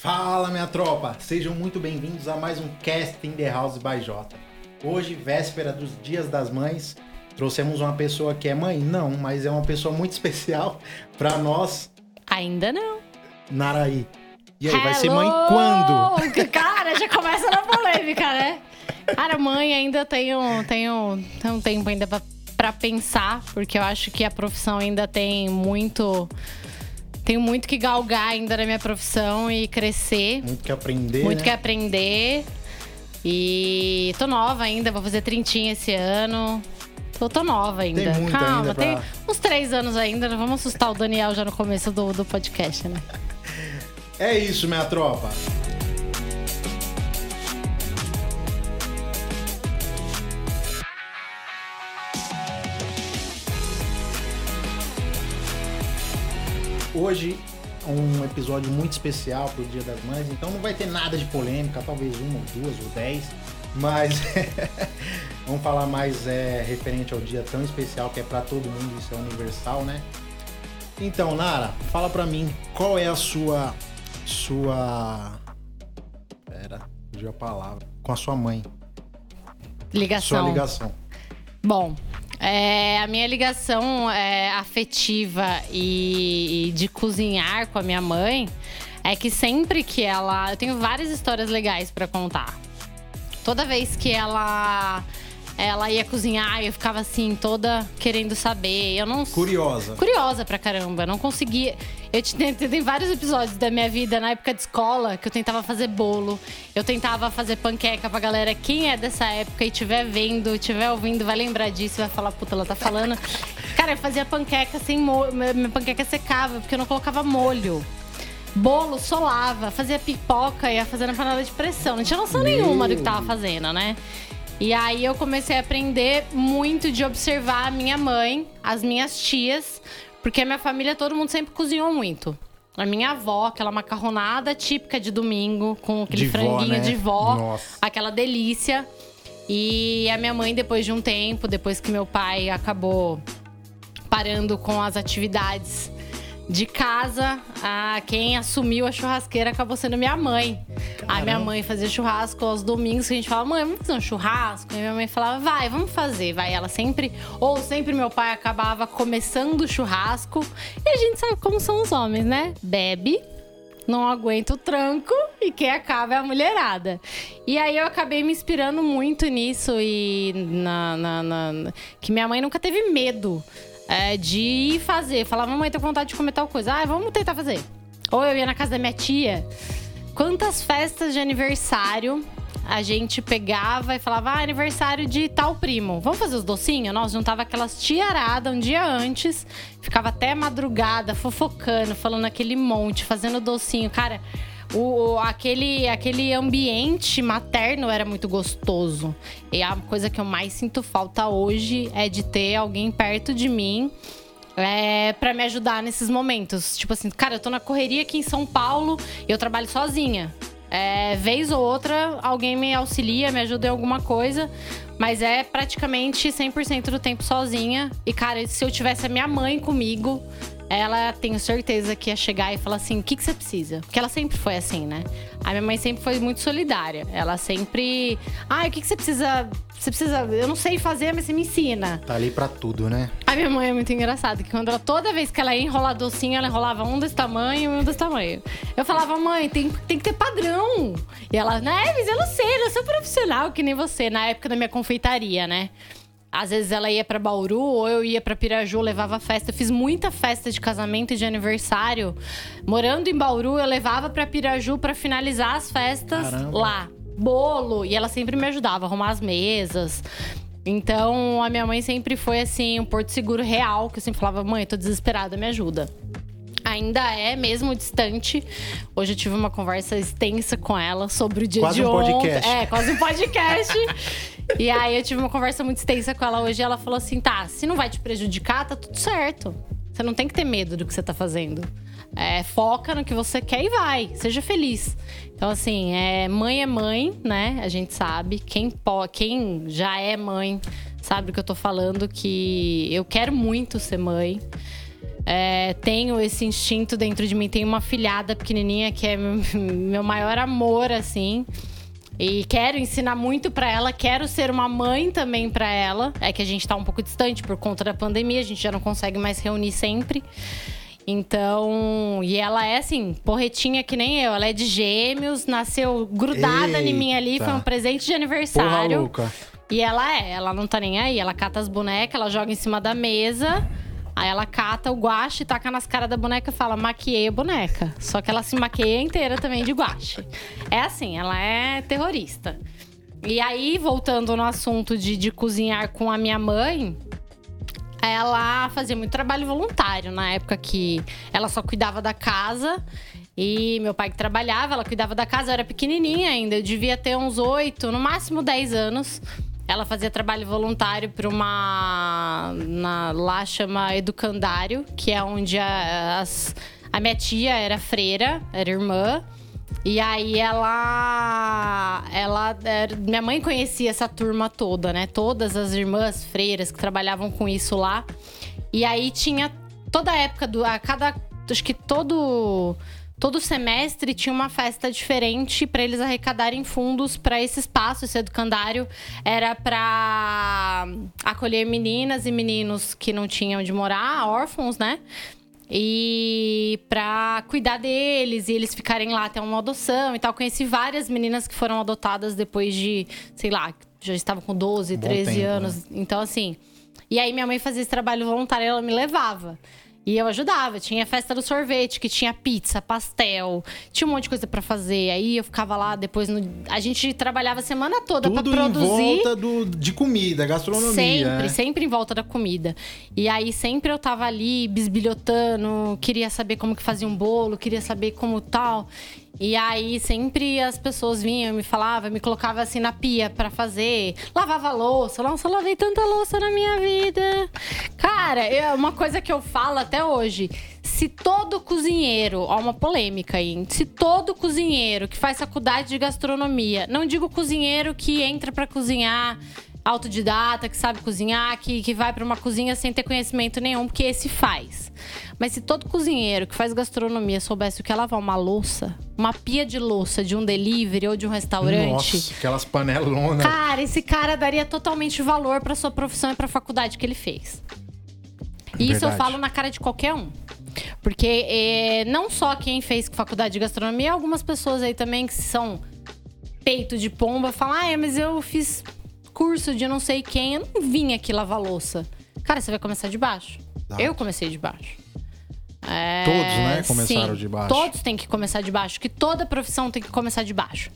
Fala, minha tropa! Sejam muito bem-vindos a mais um Cast in the House by Jota. Hoje, véspera dos Dias das Mães, trouxemos uma pessoa que é mãe? Não, mas é uma pessoa muito especial para nós. Ainda não. Naraí. E aí, Hello! vai ser mãe quando? Cara, já começa na polêmica, né? Cara, mãe ainda tenho, tenho, tenho um tempo ainda pra, pra pensar, porque eu acho que a profissão ainda tem muito tenho muito que galgar ainda na minha profissão e crescer. Muito que aprender. Muito né? que aprender. E tô nova ainda, vou fazer trintinha esse ano. Tô, tô nova ainda. Tem Calma, ainda pra... tem uns três anos ainda. Não vamos assustar o Daniel já no começo do, do podcast, né? É isso, minha tropa. Hoje um episódio muito especial pro Dia das Mães, então não vai ter nada de polêmica, talvez uma ou duas ou dez, mas vamos falar mais é, referente ao dia tão especial que é para todo mundo, isso é universal, né? Então, Nara, fala pra mim, qual é a sua sua Pera, fugiu a palavra. Com a sua mãe. Ligação. Sua ligação. Bom, é, a minha ligação é, afetiva e, e de cozinhar com a minha mãe é que sempre que ela. Eu tenho várias histórias legais para contar. Toda vez que ela ela ia cozinhar e eu ficava assim, toda querendo saber. Eu não. Curiosa. Curiosa pra caramba. Não conseguia. Eu tem vários episódios da minha vida na época de escola que eu tentava fazer bolo, eu tentava fazer panqueca pra galera. Quem é dessa época e estiver vendo, estiver ouvindo, vai lembrar disso, vai falar, puta, ela tá falando. Cara, eu fazia panqueca sem molho. Minha panqueca secava, porque eu não colocava molho. Bolo solava, fazia pipoca, ia fazendo panela de pressão. Não tinha noção Meu. nenhuma do que tava fazendo, né? E aí eu comecei a aprender muito de observar a minha mãe, as minhas tias, porque a minha família, todo mundo sempre cozinhou muito. A minha avó, aquela macarronada típica de domingo, com aquele de franguinho vó, né? de vó, Nossa. aquela delícia. E a minha mãe, depois de um tempo, depois que meu pai acabou parando com as atividades de casa, a, quem assumiu a churrasqueira acabou sendo minha mãe. Caramba. A minha mãe fazia churrasco aos domingos, que a gente falava, mãe, vamos fazer um churrasco? E minha mãe falava, vai, vamos fazer, vai. Ela sempre, ou sempre meu pai acabava começando o churrasco. E a gente sabe como são os homens, né? Bebe, não aguenta o tranco e quem acaba é a mulherada. E aí eu acabei me inspirando muito nisso e na, na, na que minha mãe nunca teve medo é, de fazer. Falava, mamãe, tô com vontade de comer tal coisa. Ah, vamos tentar fazer. Ou eu ia na casa da minha tia. Quantas festas de aniversário a gente pegava e falava, ah, aniversário de tal primo. Vamos fazer os docinhos? Nós juntava aquelas tiaradas um dia antes, ficava até madrugada fofocando, falando aquele monte, fazendo docinho. Cara, o, aquele, aquele ambiente materno era muito gostoso. E a coisa que eu mais sinto falta hoje é de ter alguém perto de mim é, para me ajudar nesses momentos. Tipo assim, cara, eu tô na correria aqui em São Paulo e eu trabalho sozinha. É, vez ou outra, alguém me auxilia, me ajuda em alguma coisa. Mas é praticamente 100% do tempo sozinha. E, cara, se eu tivesse a minha mãe comigo, ela tenho certeza que ia chegar e falar assim: o que, que você precisa? Porque ela sempre foi assim, né? A minha mãe sempre foi muito solidária. Ela sempre. Ah, o que, que você precisa? Você precisa. Eu não sei fazer, mas você me ensina. Tá ali pra tudo, né? A minha mãe é muito engraçada, que quando ela, toda vez que ela ia enrolar docinho, ela enrolava um desse tamanho e um desse tamanho. Eu falava, mãe, tem, tem que ter padrão. E ela, né, mas eu não sei, eu sou profissional que nem você, na época da minha confeitaria, né? Às vezes ela ia para Bauru ou eu ia para Piraju, levava festa. Eu fiz muita festa de casamento e de aniversário. Morando em Bauru, eu levava para Piraju para finalizar as festas Caramba. lá. Bolo, e ela sempre me ajudava a arrumar as mesas. Então, a minha mãe sempre foi assim, um porto seguro real, que eu sempre falava: "Mãe, tô desesperada, me ajuda" ainda é mesmo distante. Hoje eu tive uma conversa extensa com ela sobre o dia quase de um ontem. Podcast. É, quase um podcast. e aí eu tive uma conversa muito extensa com ela hoje e ela falou assim: tá, se não vai te prejudicar, tá tudo certo. Você não tem que ter medo do que você tá fazendo. É, foca no que você quer e vai. Seja feliz. Então, assim, é, mãe é mãe, né? A gente sabe. Quem, quem já é mãe sabe do que eu tô falando, que eu quero muito ser mãe. É, tenho esse instinto dentro de mim. Tenho uma filhada pequenininha que é meu maior amor, assim. E quero ensinar muito para ela, quero ser uma mãe também para ela. É que a gente tá um pouco distante por conta da pandemia, a gente já não consegue mais reunir sempre. Então, e ela é assim, porretinha que nem eu. Ela é de gêmeos, nasceu grudada Eita. em mim ali, foi um presente de aniversário. Porra louca. E ela é, ela não tá nem aí. Ela cata as bonecas, ela joga em cima da mesa. Aí ela cata o guache, taca nas caras da boneca e fala, maquiei a boneca. Só que ela se maqueia inteira também de guache. É assim, ela é terrorista. E aí, voltando no assunto de, de cozinhar com a minha mãe, ela fazia muito trabalho voluntário na época que ela só cuidava da casa. E meu pai que trabalhava, ela cuidava da casa, eu era pequenininha ainda, eu devia ter uns oito, no máximo 10 anos. Ela fazia trabalho voluntário para uma. Na, lá chama Educandário, que é onde a, as, a minha tia era freira, era irmã. E aí ela. Ela. minha mãe conhecia essa turma toda, né? Todas as irmãs freiras que trabalhavam com isso lá. E aí tinha toda a época do. A cada. Acho que todo. Todo semestre tinha uma festa diferente para eles arrecadarem fundos para esse espaço. Esse educandário era para acolher meninas e meninos que não tinham onde morar, órfãos, né? E pra cuidar deles e eles ficarem lá até uma adoção e tal. Conheci várias meninas que foram adotadas depois de, sei lá, já estavam com 12, Bom 13 tempo, anos. Então, assim. E aí minha mãe fazia esse trabalho voluntário, ela me levava. E eu ajudava. Tinha festa do sorvete, que tinha pizza, pastel, tinha um monte de coisa pra fazer. Aí eu ficava lá depois. No... A gente trabalhava a semana toda pra Tudo em produzir. volta do, de comida, gastronomia. Sempre, né? sempre em volta da comida. E aí sempre eu tava ali bisbilhotando, queria saber como que fazia um bolo, queria saber como tal. E aí sempre as pessoas vinham, me falavam, me colocavam assim na pia pra fazer. Lavava louça. Nossa, eu lavei tanta louça na minha vida. Cara, é uma coisa que eu falo até hoje. Se todo cozinheiro, ó, uma polêmica aí, se todo cozinheiro que faz faculdade de gastronomia, não digo cozinheiro que entra pra cozinhar autodidata, que sabe cozinhar, que, que vai pra uma cozinha sem ter conhecimento nenhum, porque esse faz. Mas se todo cozinheiro que faz gastronomia soubesse o que é lavar uma louça, uma pia de louça de um delivery ou de um restaurante, Nossa, aquelas panelonas. Cara, esse cara daria totalmente valor pra sua profissão e pra faculdade que ele fez. E isso eu falo na cara de qualquer um. Porque é, não só quem fez faculdade de gastronomia, algumas pessoas aí também que são peito de pomba falam: ah, é, mas eu fiz curso de não sei quem, eu não vim aqui lavar louça. Cara, você vai começar de baixo. Exato. Eu comecei de baixo. É, Todos, né, começaram sim, de baixo. Todos têm que começar de baixo, que toda profissão tem que começar de baixo.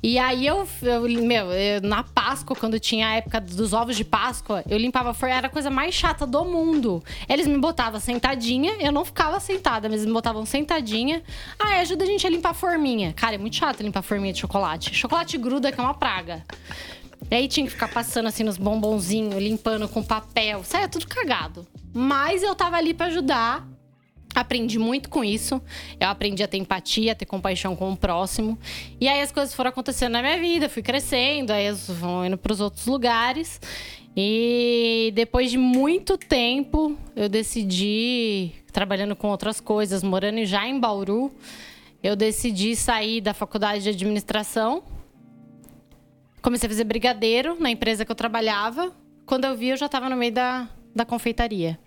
E aí eu, eu- meu, eu- na Páscoa, quando tinha a época dos ovos de Páscoa, eu limpava a forma, era a coisa mais chata do mundo. Eles me botavam sentadinha, eu não ficava sentada, mas eles me botavam sentadinha. Ah, ajuda a gente a limpar a forminha. Cara, é muito chato limpar a forminha de chocolate. Chocolate gruda, que é uma praga. E aí tinha que ficar passando assim nos bombonzinhos, limpando com papel. Saia tudo cagado. Mas eu tava ali pra ajudar. Aprendi muito com isso. Eu aprendi a ter empatia, a ter compaixão com o próximo. E aí as coisas foram acontecendo na minha vida, fui crescendo, aí eu vou indo pros outros lugares. E depois de muito tempo, eu decidi, trabalhando com outras coisas, morando já em Bauru, eu decidi sair da faculdade de administração Comecei a fazer brigadeiro na empresa que eu trabalhava. Quando eu vi, eu já tava no meio da, da confeitaria.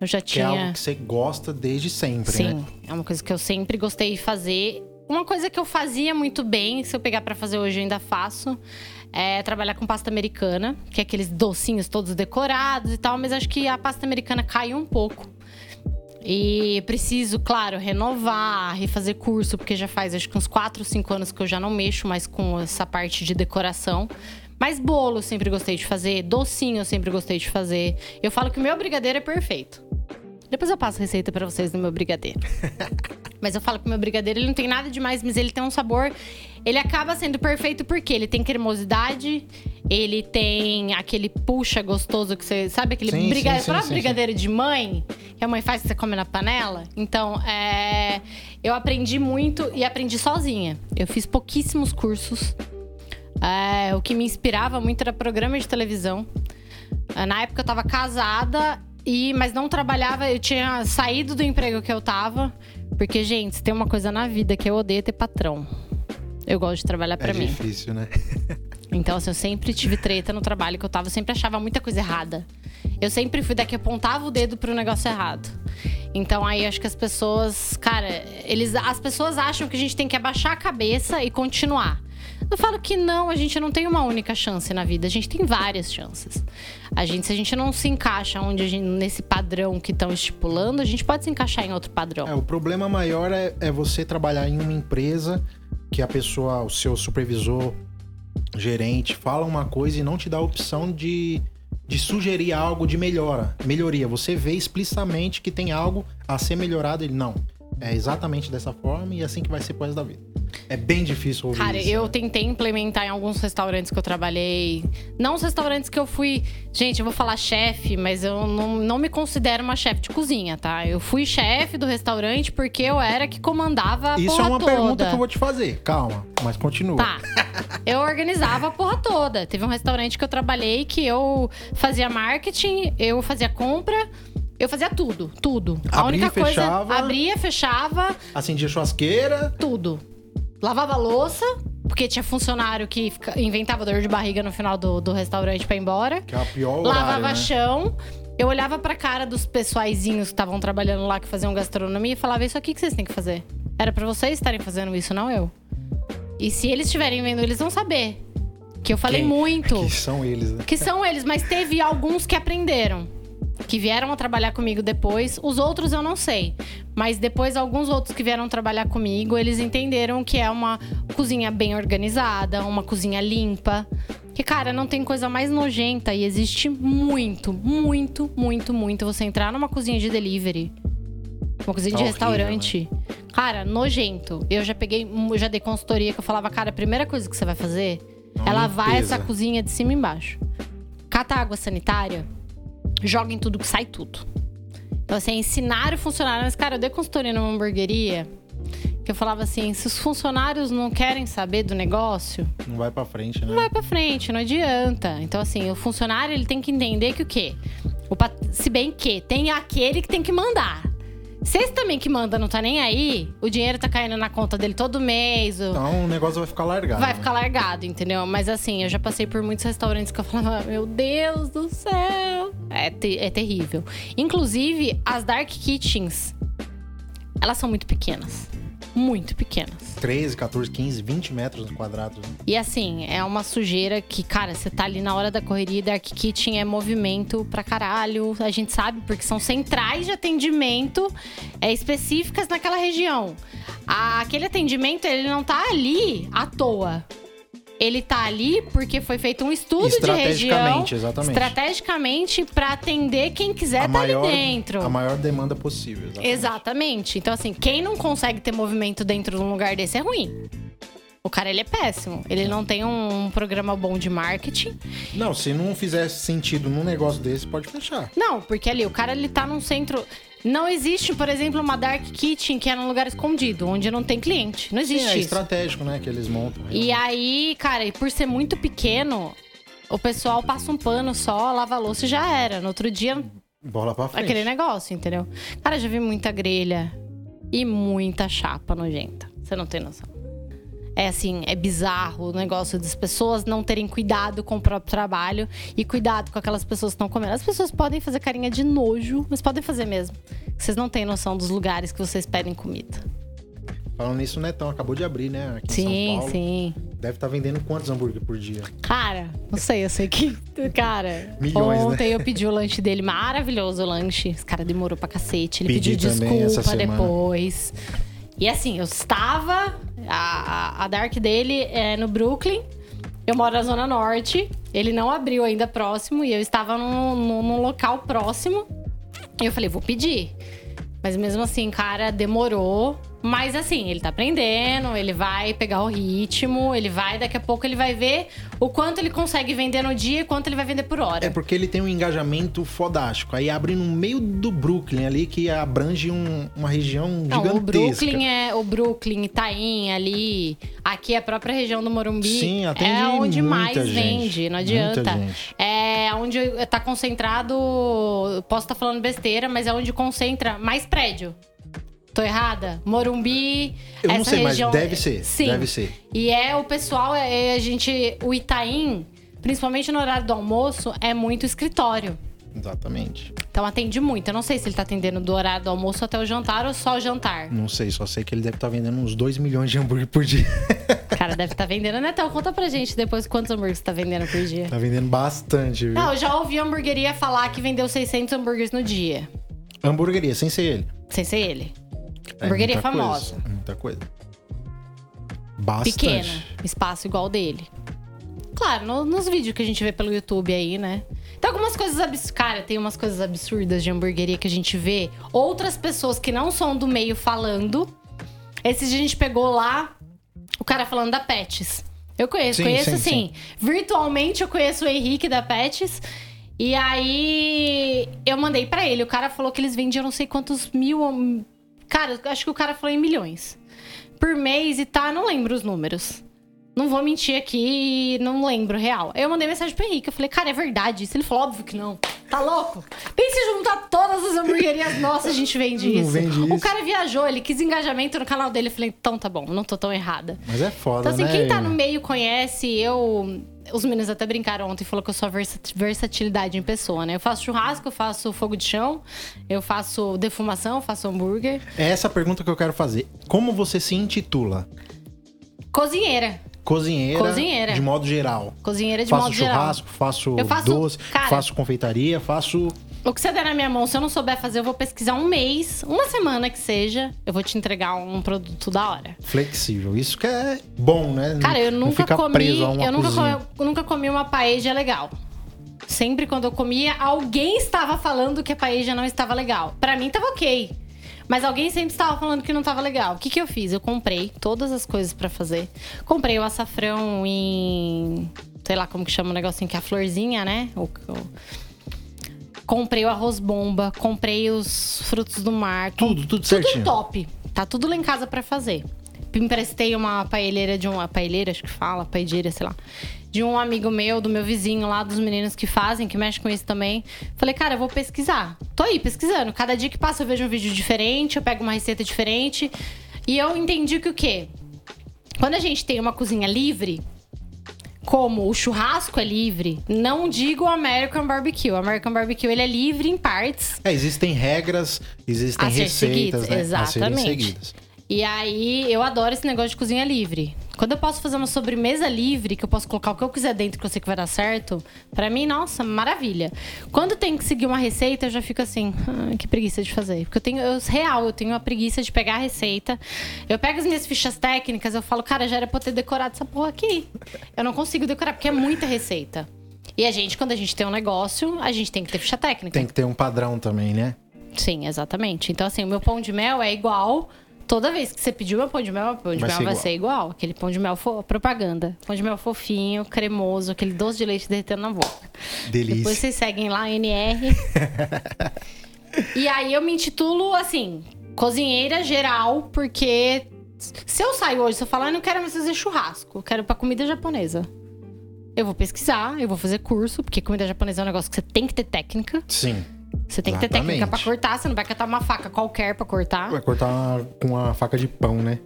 Eu já Que é tinha. algo que você gosta desde sempre, Sim, né? é uma coisa que eu sempre gostei de fazer. Uma coisa que eu fazia muito bem, se eu pegar pra fazer hoje, eu ainda faço. É trabalhar com pasta americana, que é aqueles docinhos todos decorados e tal, mas acho que a pasta americana caiu um pouco. E preciso, claro, renovar, refazer curso, porque já faz acho que uns 4, 5 anos que eu já não mexo mais com essa parte de decoração. Mas bolo eu sempre gostei de fazer, docinho eu sempre gostei de fazer. Eu falo que o meu brigadeiro é perfeito. Depois eu passo a receita pra vocês do meu brigadeiro. Mas eu falo que o meu brigadeiro ele não tem nada demais, mas ele tem um sabor. Ele acaba sendo perfeito porque ele tem cremosidade, ele tem aquele puxa gostoso que você. Sabe aquele Sim, brigadeiro, sim, sim, brigadeiro de mãe? Que a mãe faz que você come na panela? Então, é, eu aprendi muito e aprendi sozinha. Eu fiz pouquíssimos cursos. É, o que me inspirava muito era programa de televisão. É, Na época eu tava casada E, mas não trabalhava, eu tinha saído do emprego que eu tava. Porque, gente, tem uma coisa na vida que eu odeio ter patrão. Eu gosto de trabalhar para é mim. É difícil, né? Então, assim, eu sempre tive treta no trabalho que eu tava, eu sempre achava muita coisa errada. Eu sempre fui daqui apontava o dedo pro negócio errado. Então aí acho que as pessoas, cara, eles as pessoas acham que a gente tem que abaixar a cabeça e continuar. Eu falo que não, a gente não tem uma única chance na vida, a gente tem várias chances. A gente, se a gente não se encaixa onde gente, nesse padrão que estão estipulando, a gente pode se encaixar em outro padrão. É, o problema maior é, é você trabalhar em uma empresa que a pessoa, o seu supervisor, gerente, fala uma coisa e não te dá a opção de, de sugerir algo de melhora, melhoria. Você vê explicitamente que tem algo a ser melhorado, ele não. É exatamente dessa forma e é assim que vai ser pro resto da vida. É bem difícil ouvir Cara, isso, eu né? tentei implementar em alguns restaurantes que eu trabalhei. Não os restaurantes que eu fui. Gente, eu vou falar chefe, mas eu não, não me considero uma chefe de cozinha, tá? Eu fui chefe do restaurante porque eu era que comandava a Isso porra é uma toda. pergunta que eu vou te fazer. Calma, mas continua. Tá. Eu organizava a porra toda. Teve um restaurante que eu trabalhei que eu fazia marketing, eu fazia compra. Eu fazia tudo, tudo. a Abria única coisa. fechava. Abria, fechava, Acendia churrasqueira. tudo. Lavava louça, porque tinha funcionário que inventava dor de barriga no final do, do restaurante pra ir embora. Que é a pior horário, Lavava né? chão. Eu olhava pra cara dos pessoaizinhos que estavam trabalhando lá, que faziam gastronomia, e falava: Isso aqui que vocês têm que fazer. Era pra vocês estarem fazendo isso, não eu. E se eles estiverem vendo, eles vão saber. Que eu falei Quem- muito. Que são eles, né? Que são eles, mas teve alguns que aprenderam. Que vieram a trabalhar comigo depois. Os outros eu não sei. Mas depois, alguns outros que vieram trabalhar comigo, eles entenderam que é uma cozinha bem organizada, uma cozinha limpa. Que, cara, não tem coisa mais nojenta e existe muito, muito, muito, muito você entrar numa cozinha de delivery. Uma cozinha Tá de horrível, restaurante. Cara, nojento. Eu já peguei, já dei consultoria que eu falava, cara, a primeira coisa que você vai fazer é lavar limpeza. essa cozinha de cima e embaixo. Cata água sanitária, joga em tudo que sai tudo. Então, assim, ensinar o funcionário. Mas, cara, eu dei consultoria numa hamburgueria que eu falava assim: se os funcionários não querem saber do negócio, Não vai pra frente, né? não vai pra frente, não adianta. Então, assim, o funcionário ele tem que entender que o quê? O pat- Se bem que tem aquele que tem que mandar. Se esse também que manda não tá nem aí, o dinheiro tá caindo na conta dele todo mês. o- Então o negócio vai ficar largado. Vai né? ficar largado, entendeu? Mas assim, eu já passei por muitos restaurantes que eu falava, meu Deus do céu. É, te- é terrível. Inclusive, as dark kitchens, elas são muito pequenas. Muito pequenas. 13, 14, 15, 20 metros quadrados. né? E assim, é uma sujeira que, cara, você tá ali na hora da correria, Dark Kitchen é movimento pra caralho. A gente sabe, porque são centrais de atendimento é, específicas naquela região. A- aquele atendimento, ele não tá ali à toa. Ele tá ali porque foi feito um estudo de região. Estrategicamente, exatamente. Estrategicamente pra atender quem quiser a tá maior, ali dentro. A maior demanda possível. Exatamente. Exatamente. Então, assim, quem não consegue ter movimento dentro de um lugar desse é ruim. O cara, ele é péssimo. Ele não tem um programa bom de marketing. Não, se não fizer sentido num negócio desse, pode fechar. Não, porque ali, o cara, ele tá num centro... Não existe, por exemplo, uma dark kitchen que é num lugar escondido, onde não tem cliente. Não Sim, existe é isso. estratégico, né? Que eles montam. E aí, cara, e por ser muito pequeno, o pessoal passa um pano só, lava a louça e já era. No outro dia, Bola pra frente. aquele negócio, entendeu? Cara, já vi muita grelha e muita chapa nojenta. Você não tem noção. É assim, é bizarro o negócio das pessoas não terem cuidado com o próprio trabalho e cuidado com aquelas pessoas que estão comendo. As pessoas podem fazer carinha de nojo, mas podem fazer mesmo. Vocês não têm noção dos lugares que vocês pedem comida. Falando nisso, o Netão acabou de abrir, né? Aqui em Sim, São Paulo. sim. Deve estar vendendo quantos hambúrguer por dia? Cara, não sei, eu sei que. Cara, Milhões, né? ontem eu pedi o lanche dele, maravilhoso o lanche. Esse cara demorou pra cacete. Ele Pedi pediu desculpa semana. E assim, eu estava. A, a- Dark dele é no Brooklyn. Eu moro na Zona Norte. Ele não abriu ainda próximo. E eu estava num- num local próximo. E eu falei, vou pedir. Mas mesmo assim, cara, demorou. Mas assim, ele tá aprendendo, ele vai pegar o ritmo, ele vai, daqui a pouco ele vai ver o quanto ele consegue vender no dia e quanto ele vai vender por hora. É porque ele tem um engajamento fodástico. Aí abre no meio do Brooklyn ali, que abrange um- uma região Não, gigantesca. o Brooklyn é o Brooklyn, Itaim ali, aqui é a própria região do Morumbi. Sim, é onde mais gente, vende, não adianta. É onde tá concentrado, posso estar falando besteira, mas é onde concentra mais prédio. Tô errada? Morumbi, Eu não essa sei, mas região... deve ser, Sim. deve ser. E é o pessoal, é, a gente, o Itaim, principalmente no horário do almoço, é muito escritório. Exatamente. Então atende muito. Eu não sei se ele tá atendendo do horário do almoço até o jantar ou só o jantar. Não sei, só sei que ele deve estar vendendo uns 2 milhões de hambúrguer por dia. Cara, deve estar vendendo, né? Então, conta pra gente depois quantos hambúrgueres você tá vendendo por dia. tá vendendo bastante, viu? Não, eu já ouvi a hamburgueria falar que vendeu 600 hambúrgueres no dia. Hamburgueria, sem ser ele. Sem ser ele. É Hamburgueria muita famosa. Coisa, muita coisa. Bastante. Pequena. Espaço igual dele. Claro, no- nos vídeos que a gente vê pelo YouTube aí, né? Tem algumas coisas absurdas. Cara, tem umas coisas absurdas de hamburgueria que a gente vê. Outras pessoas que não são do meio falando. Esses dias a gente pegou lá o cara falando da Pets. Eu conheço, Sim, conheço sim, assim. Virtualmente eu conheço o Henrique da Pets. E aí eu mandei pra ele. O cara falou que eles vendiam não sei quantos mil. Cara, acho que o cara falou em milhões. Por mês e tá, não lembro os números. Não vou mentir aqui, não lembro real. Aí eu mandei mensagem pro Henrique. Eu falei, cara, é verdade isso? Ele falou, óbvio que não. Tá louco? Pense em juntar todas as hamburguerias nossas, a gente vende Não isso. vende o isso. cara viajou, ele quis engajamento no canal dele. Eu falei, então tá bom, não tô tão errada. Mas é foda, Então, assim, né? quem tá no meio conhece, eu. Os meninos até brincaram ontem e falou que eu sou versatilidade em pessoa, né? Eu faço churrasco, eu faço fogo de chão, eu faço defumação, eu faço hambúrguer. É essa a pergunta que eu quero fazer. Como você se intitula? Cozinheira. Cozinheira, Cozinheira. de modo geral. Cozinheira de faço modo geral. churrasco, faço, faço- doce, cara- faço confeitaria, faço. O que você der na minha mão, se eu não souber fazer, eu vou pesquisar um mês, uma semana que seja, eu vou te entregar um produto da hora. Flexível. Isso que é bom, né? Cara, eu nunca comi. Eu nunca comi, eu nunca comi uma paella legal. Sempre quando eu comia, alguém estava falando que a paella não estava legal. Pra mim tava ok. Mas alguém sempre estava falando que não tava legal. O que, que eu fiz? Eu comprei todas as coisas pra fazer. Comprei o açafrão em. Sei lá como que chama o negocinho, que é a florzinha, né? O- o- Comprei o arroz bomba, comprei os frutos do mar. Tudo, tudo Tudo certinho. top. Tá tudo lá em casa pra fazer. Emprestei uma paelheira de uma paelheira, acho que fala, paelheira, sei lá. De um amigo meu, do meu vizinho lá, dos meninos que fazem, que mexem com isso também. Falei, cara, eu vou pesquisar. Tô aí pesquisando. Cada dia que passa eu vejo um vídeo diferente, eu pego uma receita diferente. E eu entendi que o quê? Quando a gente tem uma cozinha livre, como o churrasco é livre, não digo o American Barbecue. O American Barbecue ele é livre em partes. É, existem regras, existem receitas, seguidas, né? Exatamente. E aí, eu adoro esse negócio de cozinha livre. Quando eu posso fazer uma sobremesa livre, que eu posso colocar o que eu quiser dentro, que eu sei que vai dar certo, pra mim, nossa, maravilha. Quando tem que seguir uma receita, eu já fico assim, "Ah, que preguiça de fazer. Porque eu tenho, eu, real, eu tenho a preguiça de pegar a receita. Eu pego as minhas fichas técnicas, eu falo, cara, já era pra eu ter decorado essa porra aqui. Eu não consigo decorar, porque é muita receita. E a gente, quando a gente tem um negócio, a gente tem que ter ficha técnica. Tem que ter um padrão também, né? Sim, exatamente. Então, assim, o meu pão de mel é igual. Toda vez que você pediu meu pão de mel, meu pão de Vai mel ser vai igual. ser igual. Aquele pão de mel, fo... propaganda. Pão de mel fofinho, cremoso, aquele doce de leite derretendo na boca. Delícia. Depois vocês seguem lá, NR. e aí eu me intitulo, assim, cozinheira geral, porque se eu saio hoje, se eu falar, eu não quero mais fazer churrasco, eu quero pra comida japonesa. Eu vou pesquisar, eu vou fazer curso, porque comida japonesa é um negócio que você tem que ter técnica. Sim. Você tem que ter técnica Exatamente. pra cortar, você não vai catar uma faca qualquer pra cortar. Vai cortar com uma faca de pão, né?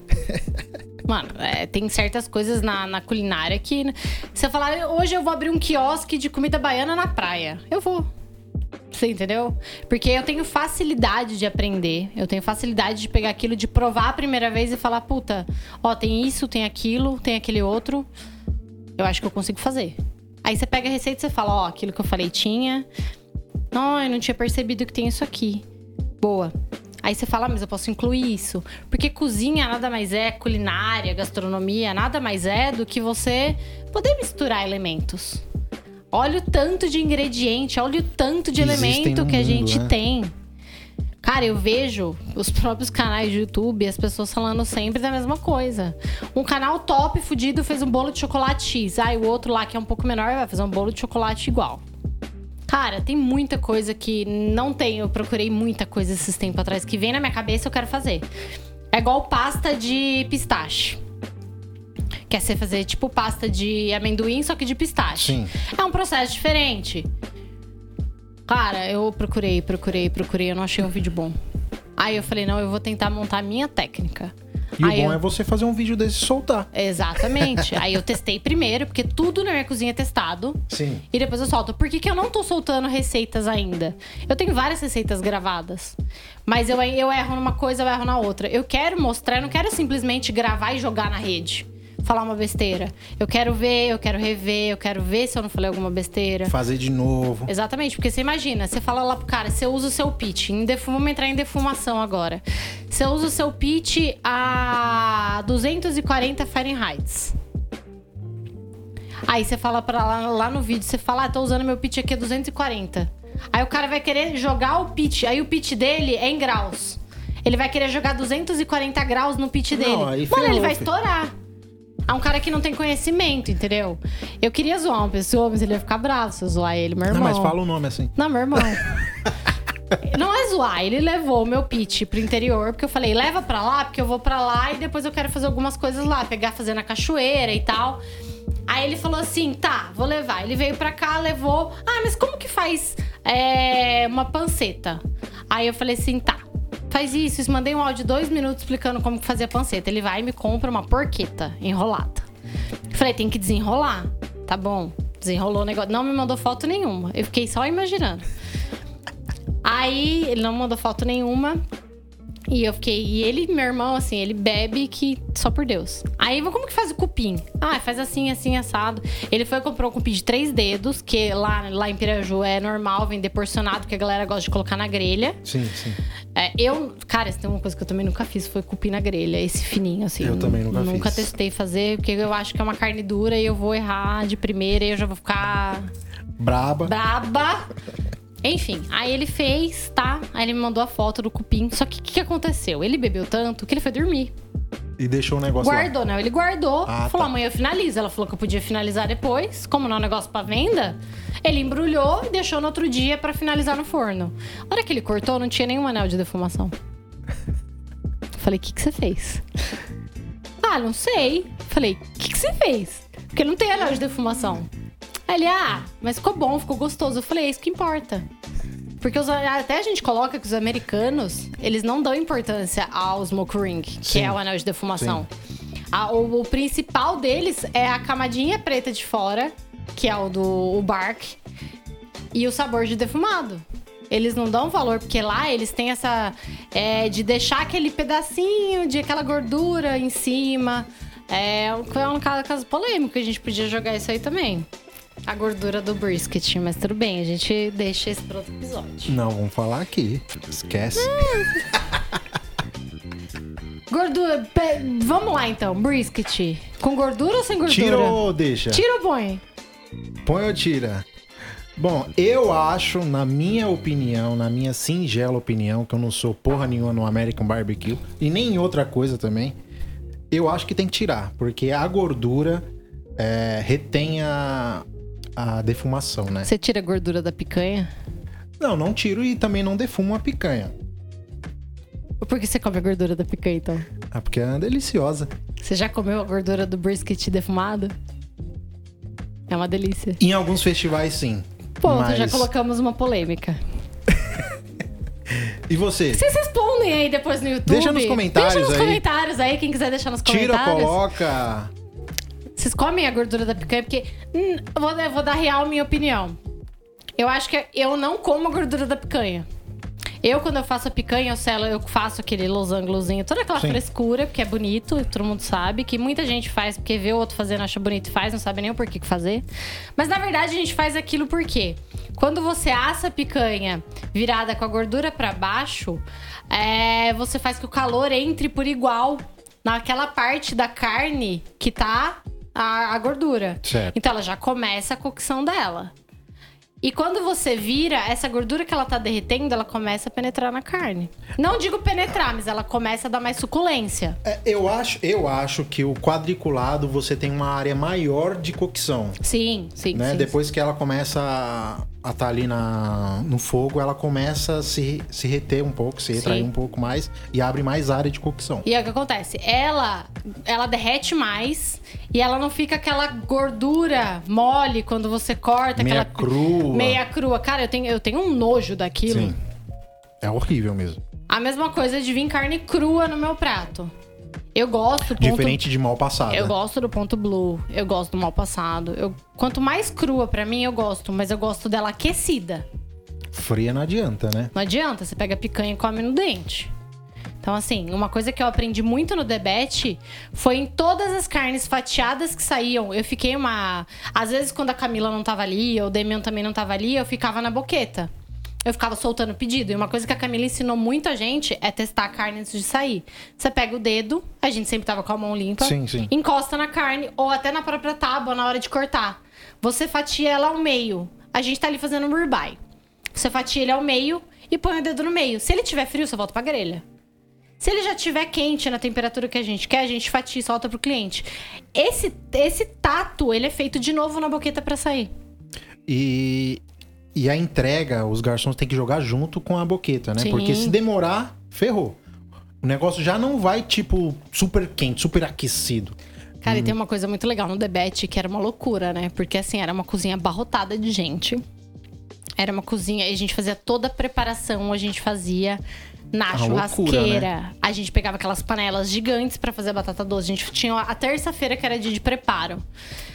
Mano, é, tem certas coisas na, na culinária que. Se eu falar, hoje eu vou abrir um quiosque de comida baiana na praia. Eu vou. Você entendeu? Porque eu tenho facilidade de aprender. Eu tenho facilidade de pegar aquilo, de provar a primeira vez e falar, puta, ó, tem isso, tem aquilo, tem aquele outro. Eu acho que eu consigo fazer. Aí você pega a receita e você fala, ó, aquilo que eu falei tinha. Não, eu não tinha percebido que tem isso aqui. Boa. Aí você fala, "Ah, mas eu posso incluir isso. Porque cozinha nada mais é, culinária, gastronomia, nada mais é do que você poder misturar elementos. Olha o tanto de ingrediente, olha o tanto de Existem elemento que a mundo, gente né? tem. Cara, eu vejo os próprios canais de YouTube, as pessoas falando sempre da mesma coisa. Um canal top, fudido, fez um bolo de chocolate X. Ah, e o outro lá, que é um pouco menor, vai fazer um bolo de chocolate igual. Cara, tem muita coisa que não tem. Eu procurei muita coisa esses tempos atrás que vem na minha cabeça eu quero fazer. É igual pasta de pistache. Quer ser fazer tipo pasta de amendoim, só que de pistache. Sim. É um processo diferente. Cara, eu procurei, procurei, procurei, eu não achei um vídeo bom. Aí eu falei, não, eu vou tentar montar a minha técnica. E Aí o bom eu- é você fazer um vídeo desse e soltar. Exatamente. Aí eu testei primeiro, porque tudo na minha cozinha é testado. Sim. E depois eu solto. Por que, que eu não tô soltando receitas ainda? Eu tenho várias receitas gravadas. Mas eu, eu erro numa coisa, eu erro na outra. Eu quero mostrar, eu não quero simplesmente gravar e jogar na rede. Falar uma besteira. Eu quero ver, eu quero rever, eu quero ver se eu não falei alguma besteira. Fazer de novo. Exatamente, porque você imagina, você fala lá pro cara, você usa o seu pitch, em defuma, vamos entrar em defumação agora. Você usa o seu pitch a 240 Fahrenheit. Aí você fala para lá, lá no vídeo, você fala, ah, tô usando meu pitch aqui a 240. Aí o cara vai querer jogar o pitch, aí o pitch dele é em graus. Ele vai querer jogar 240 graus no pitch dele. Não, Mano, ele vai estourar. É um cara que não tem conhecimento, entendeu? Eu queria zoar uma pessoa, mas ele ia ficar bravo se eu zoar ele, meu irmão. Não, mas fala o nome assim. Não, meu irmão. Não é zoar, ele levou o meu pitch pro interior, porque eu falei, leva pra lá, porque eu vou pra lá e depois eu quero fazer algumas coisas lá, pegar, fazer na cachoeira e tal. Aí ele falou assim, tá, vou levar. Ele veio pra cá, levou. Ah, mas como que faz é, uma panceta? Aí eu falei assim, tá. Faz isso, isso. mandei um áudio de dois minutos explicando como que fazia panceta. Ele vai e me compra uma porqueta enrolada. Falei, tem que desenrolar. Tá bom. Desenrolou o negócio. Não me mandou foto nenhuma. Eu fiquei só imaginando. Aí ele não mandou foto nenhuma. E eu fiquei. E ele, meu irmão, assim, ele bebe que só por Deus. Aí como que faz o cupim? Ah, faz assim, assim, assado. Ele foi e comprou um cupim de três dedos, que lá, lá em Piraju é normal vender porcionado, que a galera gosta de colocar na grelha. Sim, sim. É, eu, cara, se tem uma coisa que eu também nunca fiz, foi cupim na grelha, esse fininho, assim. Eu também nunca Nunca fiz. testei fazer, porque eu acho que é uma carne dura e eu vou errar de primeira e eu já vou ficar Braba. braba. Enfim, aí ele fez, tá? Aí ele me mandou a foto do cupim. Só que o que, que aconteceu? Ele bebeu tanto que ele foi dormir. E deixou o negócio Guardou, não. Ele guardou. Ah, falou, tá. amanhã eu finalizo. Ela falou que eu podia finalizar depois. Como não é um negócio pra venda, ele embrulhou e deixou no outro dia pra finalizar no forno. A hora que ele cortou, não tinha nenhum anel de defumação. Falei, o que, que você fez? Ah, não sei. Falei, o que, que você fez? Porque não tem anel de defumação. Ele, ah, mas ficou bom, ficou gostoso. Eu falei, é isso que importa. Porque os- até a gente coloca que os americanos, eles não dão importância ao smoke ring, que Sim. é o anel de defumação. A- o, o principal deles é a camadinha preta de fora, que é o do o bark, e o sabor de defumado. Eles não dão valor, porque lá eles têm essa. é, de deixar aquele pedacinho de aquela gordura em cima. É um, é um caso polêmico, a gente podia jogar isso aí também. A gordura do brisket, mas tudo bem, a gente deixa isso para outro episódio. Não, vamos falar aqui. Esquece. Gordura, vamos lá então, brisket. Com gordura ou sem gordura? Tira ou deixa? Tira ou põe? Põe ou tira? Bom, eu acho, na minha opinião, na minha singela opinião, que eu não sou porra nenhuma no American Barbecue e nem em outra coisa também, eu acho que tem que tirar, porque a gordura é, retém a, a defumação, né? Você tira a gordura da picanha? Não, não tiro e também não defumo a picanha. Por que você come a gordura da picanha então? Ah, porque é deliciosa. Você já comeu a gordura do brisket defumado? É uma delícia. Em alguns festivais, sim. Ponto, Mas- já colocamos uma polêmica. E você? Vocês respondem aí depois no YouTube. Deixa nos comentários Deixa nos aí. comentários aí, quem quiser deixar nos Tira comentários. coloca? Vocês comem a gordura da picanha? Porque. hum, vou, vou dar real minha opinião. Eu acho que eu não como a gordura da picanha. Eu, quando eu faço a picanha, eu selo, eu faço aquele losangozinho, toda aquela Sim. frescura, porque é bonito, todo mundo sabe, que muita gente faz porque vê o outro fazendo, acha bonito e faz, não sabe nem o porquê que fazer. Mas na verdade a gente faz aquilo porque quando você assa a picanha virada com a gordura pra baixo, é, você faz que o calor entre por igual naquela parte da carne que tá a, a gordura. Certo. Então ela já começa a cocção dela. E quando você vira, essa gordura que ela tá derretendo, ela começa a penetrar na carne. Não digo penetrar, mas ela começa a dar mais suculência. É, eu, acho, eu acho que o quadriculado você tem uma área maior de cocção. Sim, sim, né? sim. Depois que ela começa a tá ali na, no fogo, ela começa a se, se reter um pouco, se retrair Sim. um pouco mais e abre mais área de cocção. E é o que acontece? Ela, ela derrete mais e ela não fica aquela gordura mole quando você corta. Meia aquela crua. Meia crua. Cara, eu tenho, eu tenho um nojo daquilo. Sim. É horrível mesmo. A mesma coisa de vir carne crua no meu prato. Eu gosto ponto, Diferente de mal passado. Eu gosto do ponto blue, eu gosto do mal passado. Eu, quanto mais crua pra mim, eu gosto, mas eu gosto dela aquecida. Fria não adianta, né? Não adianta, você pega a picanha e come no dente. Então, assim, uma coisa que eu aprendi muito no debete foi em todas as carnes fatiadas que saíam. Eu fiquei uma. Às vezes, quando a Camila não tava ali, ou o Demian também não tava ali, eu ficava na boqueta. Eu ficava soltando pedido. E uma coisa que a Camila ensinou muito a gente é testar a carne antes de sair. Você pega o dedo, a gente sempre tava com a mão limpa, Sim, sim. encosta na carne, ou até na própria tábua na hora de cortar. Você fatia ela ao meio. A gente tá ali fazendo um ribeye. Você fatia ele ao meio e põe o dedo no meio. Se ele tiver frio, você volta pra grelha. Se ele já tiver quente na temperatura que a gente quer, a gente fatia e solta pro cliente. Esse, esse tato, ele é feito de novo na boqueta pra sair. E, e a entrega, os garçons têm que jogar junto com a boqueta, né? Sim. Porque se demorar, ferrou. O negócio já não vai, tipo, super quente, super aquecido. Cara, Hum. e tem uma coisa muito legal no debate que era uma loucura, né? Porque assim, era uma cozinha abarrotada de gente. Era uma cozinha, e a gente fazia toda a preparação, a gente fazia na Uma churrasqueira. loucura, né? A gente pegava aquelas panelas gigantes pra fazer a batata doce. A gente tinha a terça-feira que era dia de preparo.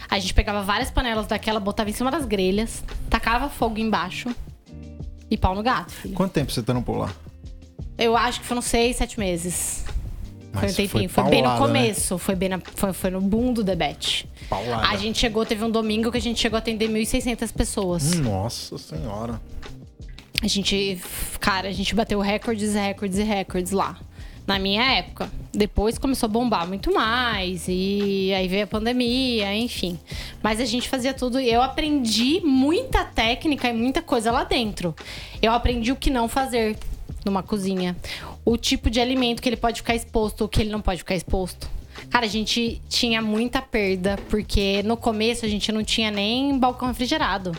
A gente pegava várias panelas daquela, botava em cima das grelhas, tacava fogo embaixo e pau no gato, filho. Quanto tempo você tá no polar? Eu acho que foram seis, sete meses. foi um Mas tempinho. foi Foi, bem no né? começo. Foi, bem na- foi, foi no boom do debate. Paulada. A gente chegou, teve um domingo que a gente chegou a atender 1.600 pessoas. Nossa senhora. A gente, cara, a gente bateu recordes, recordes e recordes lá. Na minha época. Depois começou a bombar muito mais. E aí veio a pandemia, enfim. Mas a gente fazia tudo. Eu aprendi muita técnica e muita coisa lá dentro. Eu aprendi o que não fazer numa cozinha. O tipo de alimento que ele pode ficar exposto, o que ele não pode ficar exposto. Cara, a gente tinha muita perda, porque no começo a gente não tinha nem balcão refrigerado.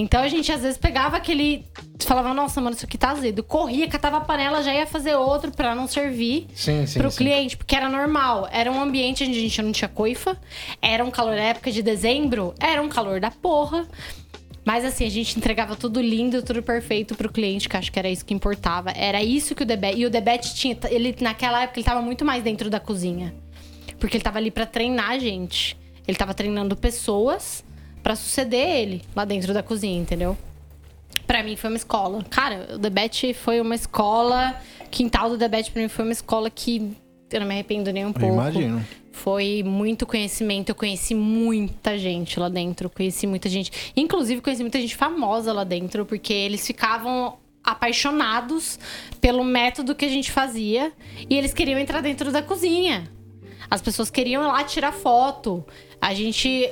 Então a gente às vezes pegava aquele. Falava, nossa, mano, isso aqui tá azedo. Corria, catava a panela, já ia fazer outro pra não servir Sim, sim, pro sim. cliente, porque era normal. Era um ambiente onde a gente não tinha coifa. Era um calor na época de dezembro, era um calor da porra. Mas assim, a gente entregava tudo lindo, tudo perfeito pro cliente, que acho que era isso que importava. Era isso que o Debete. E o Debete tinha. Ele, naquela época, ele tava muito mais dentro da cozinha. Porque ele tava ali pra treinar a gente. Ele tava treinando pessoas pra suceder ele lá dentro da cozinha, entendeu? Pra mim foi uma escola. Cara, o Debete foi uma escola. Quintal do Debete pra mim foi uma escola que eu não me arrependo nem um Eu pouco. imagino. Foi muito conhecimento. Eu conheci muita gente lá dentro. Conheci muita gente. Inclusive, conheci muita gente famosa lá dentro, porque eles ficavam apaixonados pelo método que a gente fazia e eles queriam entrar dentro da cozinha. As pessoas queriam ir lá tirar foto. A gente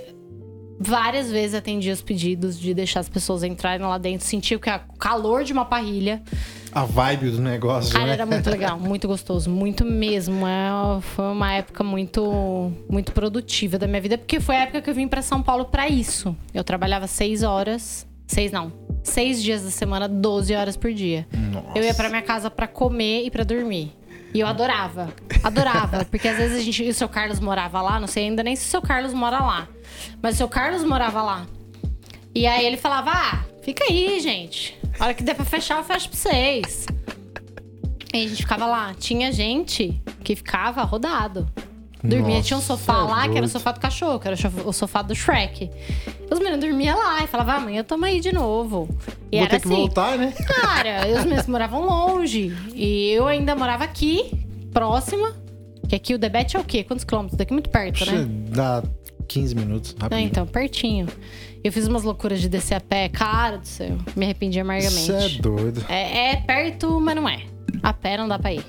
várias vezes atendia os pedidos de deixar as pessoas entrarem lá dentro, sentir o que é o calor de uma parrilha. A vibe do negócio, Cara, né? era muito legal, muito gostoso, muito mesmo. É, foi uma época muito, muito produtiva da minha vida, porque foi a época que eu vim pra São Paulo pra isso. Eu trabalhava seis horas, seis não, seis dias da semana, 12 horas por dia. Nossa. Eu ia pra minha casa pra comer e pra dormir. E eu adorava, adorava, porque às vezes a gente, e o seu Carlos morava lá, não sei ainda nem se o seu Carlos mora lá, mas o seu Carlos morava lá. E aí ele falava: Ah, fica aí, gente. A hora que der pra fechar, eu fecho pra vocês. E a gente ficava lá. Tinha gente que ficava rodado. Dormia, Nossa, tinha um sofá é lá, que era o doido. sofá do cachorro, que era o sofá do Shrek. Os meninos dormiam lá e falavam, "Ah, amanhã tamo aí de novo. E Vou era ter que assim. voltar, né? Cara, os meus moravam longe. E eu ainda morava aqui, próxima. Que aqui o Debete é o quê? Quantos quilômetros? Daqui muito perto, né? Dá 15 minutos, Ah, rapidinho. então, pertinho. Eu fiz umas loucuras de descer a pé. Cara do céu, me arrependi amargamente. Você é doido. É, é perto, mas não é. A pé não dá pra ir.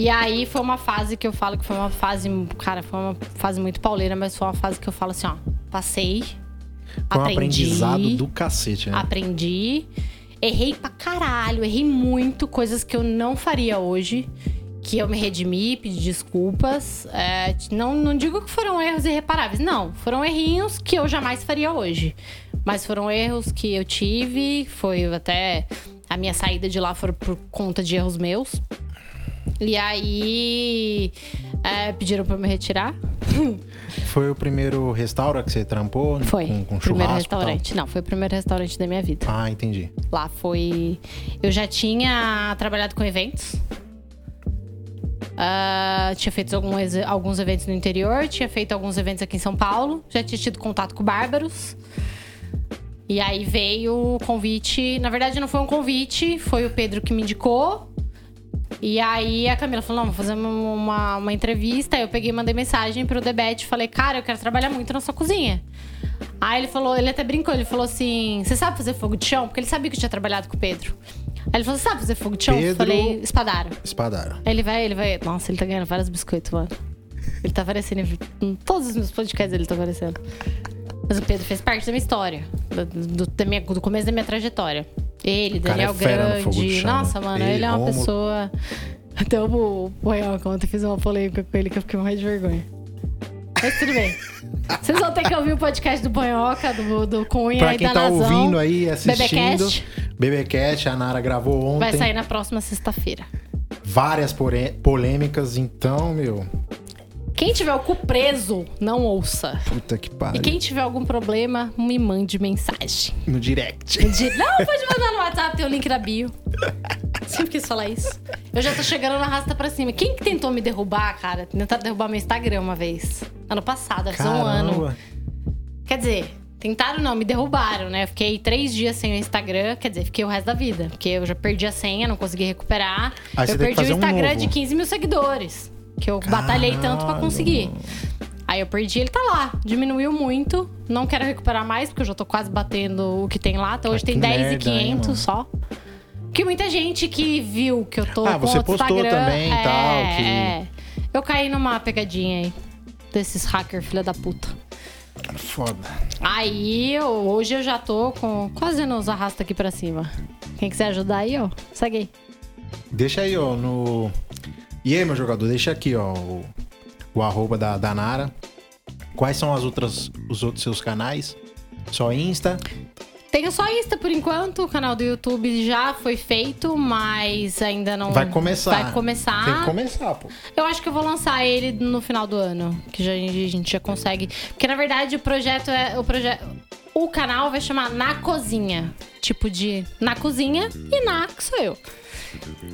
E aí foi uma fase que eu falo que foi uma fase, cara, foi uma fase muito pauleira, mas foi uma fase que eu falo assim, ó, passei. Foi um Aprendi. aprendizado do cacete, né? Aprendi. Errei pra caralho, errei muito, coisas que eu não faria hoje. Que eu me redimi, pedi desculpas. É, não, não digo que foram erros irreparáveis, não. Foram errinhos que eu jamais faria hoje. Mas foram erros que eu tive. Foi até. A minha saída de lá foi por conta de erros meus. E aí. é, pediram pra eu me retirar. Foi o primeiro restaurante que você trampou? Foi. Com, com primeiro restaurante. Não, foi o primeiro restaurante da minha vida. Ah, entendi. Lá foi. Eu já tinha trabalhado com eventos. Ah, tinha feito alguns, alguns eventos no interior, tinha feito alguns eventos aqui em São Paulo, já tinha tido contato com bárbaros. E aí veio o convite. Na verdade, não foi um convite, foi o Pedro que me indicou. E aí a Camila falou: não, vamos fazer uma, uma entrevista. Aí eu peguei e mandei mensagem pro Debete. Falei, cara, eu quero trabalhar muito na sua cozinha. Aí ele falou, ele até brincou, ele falou assim: Você sabe fazer fogo de chão? Porque ele sabia que eu tinha trabalhado com o Pedro. Aí ele falou: Você sabe fazer fogo de chão? Eu Pedro- falei, espadaro. Espadaram. Aí ele vai, ele vai. Nossa, ele tá ganhando vários biscoitos, mano. Ele tá aparecendo em todos os meus podcasts, ele tá aparecendo. Mas o Pedro fez parte da minha história, do, do- da minha- do começo da minha trajetória. Ele, cara Daniel é Grande. chão. Nossa, mano, Ele, ele é uma Rômulo. pessoa. Até o Boioca ontem fiz uma polêmica com ele que eu fiquei morrendo de vergonha. Mas tudo bem. Vocês vão ter que ouvir o podcast do Boioca, do, do Cunha Pra e quem da tá Nazão. ouvindo aí, assistindo. Bebecast. Bebecast, a Nara gravou ontem. Vai sair na próxima sexta-feira. Várias polêmicas, então, meu. Quem tiver o cu preso, não ouça. Puta que E pariu. quem tiver algum problema, me mande mensagem. No direct. De- Não, pode mandar no WhatsApp, tem o link da bio. Sempre quis falar isso. Eu já tô chegando na rasta pra cima. Quem que tentou me derrubar, cara? Tentaram derrubar meu Instagram uma vez. Ano passado, faz um ano. Quer dizer, tentaram não, me derrubaram, né? Eu fiquei três dias sem o Instagram. Quer dizer, fiquei o resto da vida. Porque eu já perdi a senha, não consegui recuperar. Aí eu perdi o um Instagram novo. de 15 mil seguidores. Que eu batalhei tanto pra Caralho. conseguir. Aí eu perdi, ele tá lá. Diminuiu muito. Não quero recuperar mais, porque eu já tô quase batendo o que tem lá. Então hoje Ah, tem que 10 e merda, hein, 500 mano? só. Que muita gente que viu que eu tô Ah, com você outro postou Instagram, também é, tal, que- É. Eu caí numa pegadinha aí. Desses hackers, filha da puta. Foda. Aí, eu- hoje eu já tô com quase nos arrasta aqui pra cima. Quem quiser ajudar aí, ó, segue aí. Deixa aí, ó, no. E aí, meu jogador, deixa aqui, ó, o, o arroba da, da Nara. Quais são as outras, os outros seus canais? Só Insta? Tenho só Insta por enquanto, o canal do YouTube já foi feito, mas ainda não. Vai começar. Vai começar. Tem que começar, pô. Eu acho que eu vou lançar ele no final do ano, que já, a gente já consegue. Porque na verdade o projeto é o projeto o canal vai chamar Na Cozinha, tipo de na cozinha e na que sou eu.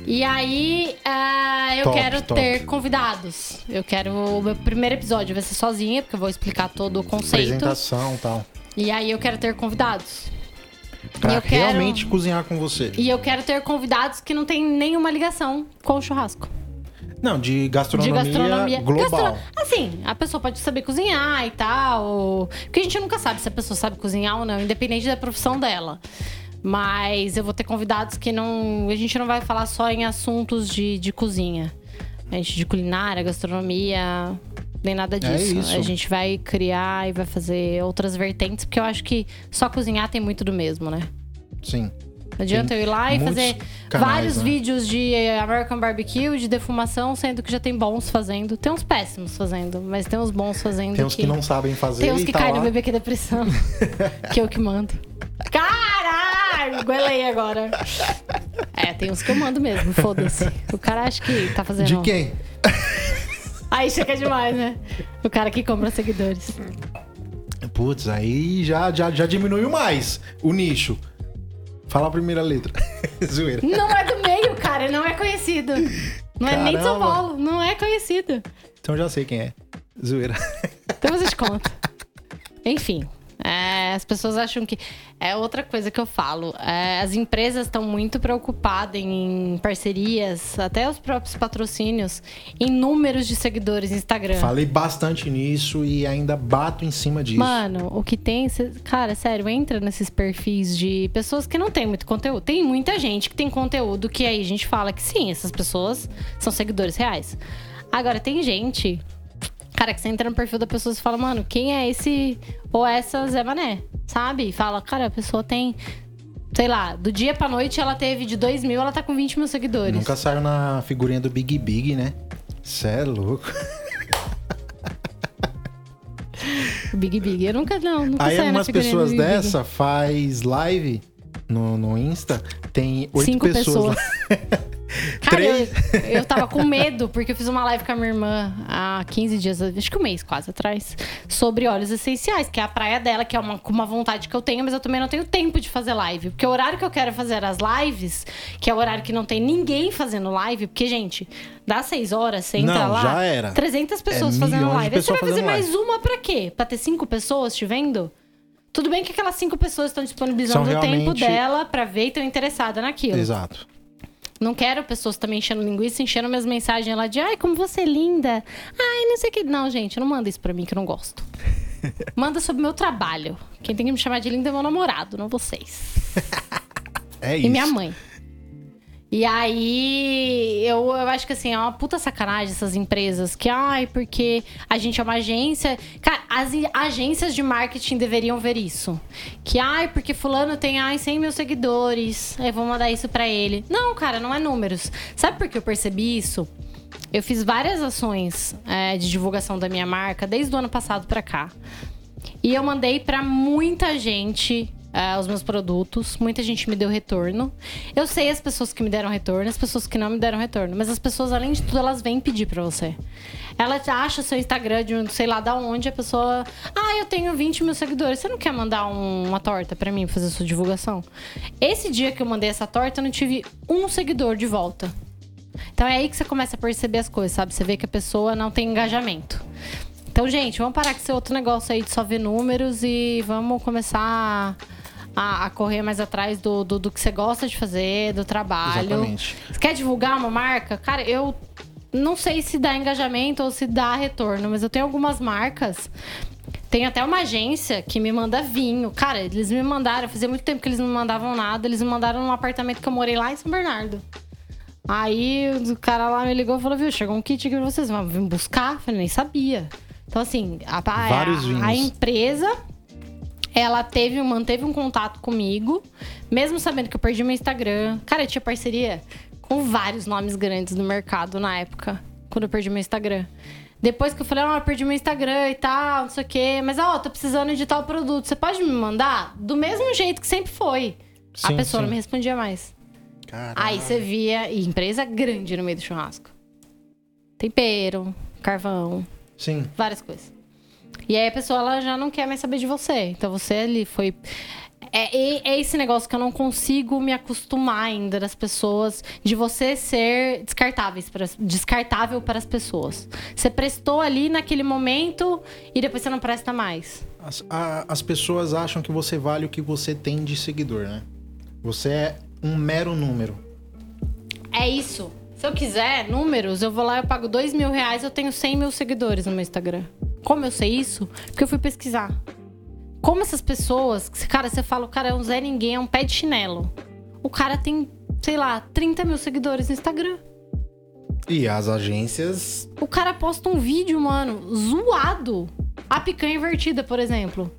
E aí ah, eu Top, quero top. ter convidados. Eu quero o meu primeiro episódio vai ser sozinha, porque eu vou explicar todo o conceito. Apresentação e tal. E aí eu quero ter convidados. Pra eu quero- realmente cozinhar com você. E eu quero ter convidados que não tem nenhuma ligação com o churrasco. Não, de gastronomia, de gastronomia. global. Gastro- Assim, a pessoa pode saber cozinhar e tal. ou- Porque a gente nunca sabe se a pessoa sabe cozinhar ou não, independente da profissão dela. Mas eu vou ter convidados que não. A gente não vai falar só em assuntos de, de cozinha. A gente de culinária, gastronomia, nem nada disso. É. A gente vai criar e vai fazer outras vertentes, porque eu acho que só cozinhar tem muito do mesmo, né? Sim. Não adianta Tem eu ir lá e fazer canais, vários né? vídeos de eh, American Barbecue, de defumação, sendo que já tem bons fazendo. Tem uns péssimos fazendo, mas tem uns bons fazendo. Tem uns que não sabem fazer Tem uns que tá caem lá. no bebê que é depressão. que eu que mando. Caralho! Goelei agora. É, tem uns que eu mando mesmo, foda-se. O cara acha que tá fazendo. De quem? Aí chega demais, né? O cara que compra seguidores. Putz, aí já, já, já diminuiu mais o nicho. Fala a primeira letra. Zoeira. Não é do meio, cara, não é conhecido. Não é nem de São Caramba. Paulo, não é conhecido. Então já sei quem é. Zoeira. Eu te conto. Enfim, é, as pessoas acham que. É outra coisa que eu falo. é, as empresas estão muito preocupadas em parcerias, até os próprios patrocínios, em números de seguidores no Instagram. Falei bastante nisso e ainda bato em cima disso. Mano, o que tem. Cara, sério, entra nesses perfis de pessoas que não têm muito conteúdo. Tem muita gente que tem conteúdo que aí a gente fala que sim, essas pessoas são seguidores reais. Agora, tem gente. Cara, que você entra no perfil da pessoa e fala, mano, quem é esse ou essa Zé Mané? sabe? Fala, cara, a pessoa tem. Sei lá, do dia pra noite ela teve de 2 mil, ela tá com 20 mil seguidores. Nunca saiu na figurinha do Big Big, né? Cê é louco. Big Big. Eu nunca, não, nunca Aí saí na umas figurinha do pessoas Big Big. dessa faz live no, no Insta, tem oito Cinco pessoas. Cara, eu, Três. eu tava com medo, porque eu fiz uma live com a minha irmã há 15 dias, acho que um mês quase atrás, sobre óleos essenciais, que é a praia dela, que é uma, uma vontade que eu tenho, mas eu também não tenho tempo de fazer live. Porque o horário que eu quero fazer as lives, que é o horário que não tem ninguém fazendo live, porque, gente, dá 6 horas, você entra Não, lá. já era. 300 pessoas É, fazendo live. Aí você vai fazer mais uma pra quê? Pra ter cinco pessoas te vendo? Tudo bem que aquelas cinco pessoas estão disponibilizando São o tempo dela pra ver e estão interessadas naquilo. Exato. Não quero pessoas também enchendo linguiça, enchendo minhas mensagens lá de ai, como você é linda. Ai, não sei o que. Não, gente, não manda isso pra mim que eu não gosto. Manda sobre o meu trabalho. Quem tem que me chamar de linda é meu namorado, não vocês. É E isso. minha mãe. E aí, eu, eu acho que assim, é uma puta sacanagem essas empresas que, ai, porque a gente é uma agência. Cara, as agências de marketing deveriam ver isso. Que, ai, porque Fulano tem, ai, 100 mil seguidores, eu vou mandar isso pra ele. Não, cara, não é números. Sabe por que eu percebi isso? Eu fiz várias ações é, de divulgação da minha marca desde o ano passado pra cá. E eu mandei pra muita gente é, os meus produtos. Muita gente me deu retorno. Eu sei as pessoas que me deram retorno, as pessoas que não me deram retorno. Mas as pessoas, além de tudo, elas vêm pedir pra você. Ela acha seu Instagram de um, sei lá da onde, a pessoa. Ah, eu tenho 20 mil seguidores. Você não quer mandar um- uma torta pra mim fazer sua divulgação? Esse dia que eu mandei essa torta, eu não tive um seguidor de volta. Então é aí que você começa a perceber as coisas, sabe? Você vê que a pessoa não tem engajamento. Então, gente, vamos parar com esse outro negócio aí de só ver números e vamos começar a, a correr mais atrás do, do, do que você gosta de fazer, do trabalho. Exatamente. Você quer divulgar uma marca? Cara, eu não sei se dá engajamento ou se dá retorno, mas eu tenho algumas marcas. Tem até uma agência que me manda vinho. Cara, eles me mandaram, fazia muito tempo que eles não me mandavam nada. Eles me mandaram num apartamento que eu morei lá em São Bernardo. Aí o cara lá me ligou e falou: Viu, chegou um kit aqui pra vocês, vão vir buscar? Eu falei, nem sabia. Então, assim, a, a- a- a empresa ela teve, manteve um contato comigo, mesmo sabendo que eu perdi meu Instagram. Cara, eu tinha parceria com vários nomes grandes do mercado na época, quando eu perdi meu Instagram. Depois que eu falei, ah, eu perdi meu Instagram e tal, não sei o quê. Mas, ó, tô precisando de tal produto. Você pode me mandar? Do mesmo jeito que sempre foi. a Sim, pessoa sim. não me respondia mais. Caralho. Aí você via e empresa grande no meio do churrasco. Tempero, carvão, Sim. várias coisas. E aí a pessoa ela já não quer mais saber de você. Então você ali foi. É, é- é esse negócio que eu não consigo me acostumar ainda das pessoas, de você ser descartáveis para, descartável para as pessoas. Você prestou ali naquele momento e depois você não presta mais. As, a- as pessoas acham que você vale o que você tem de seguidor, né? Você é um mero número. É isso. Se eu quiser números, eu vou lá, eu pago dois mil reais, eu tenho 100 mil seguidores no meu Instagram. Como eu sei isso? Porque eu fui pesquisar. Como essas pessoas, que, cara, você fala, o cara é um Zé Ninguém, é um pé de chinelo. O cara tem, sei lá, 30 mil seguidores no Instagram. E as agências. O cara posta um vídeo, mano, zoado. A picanha invertida, por exemplo.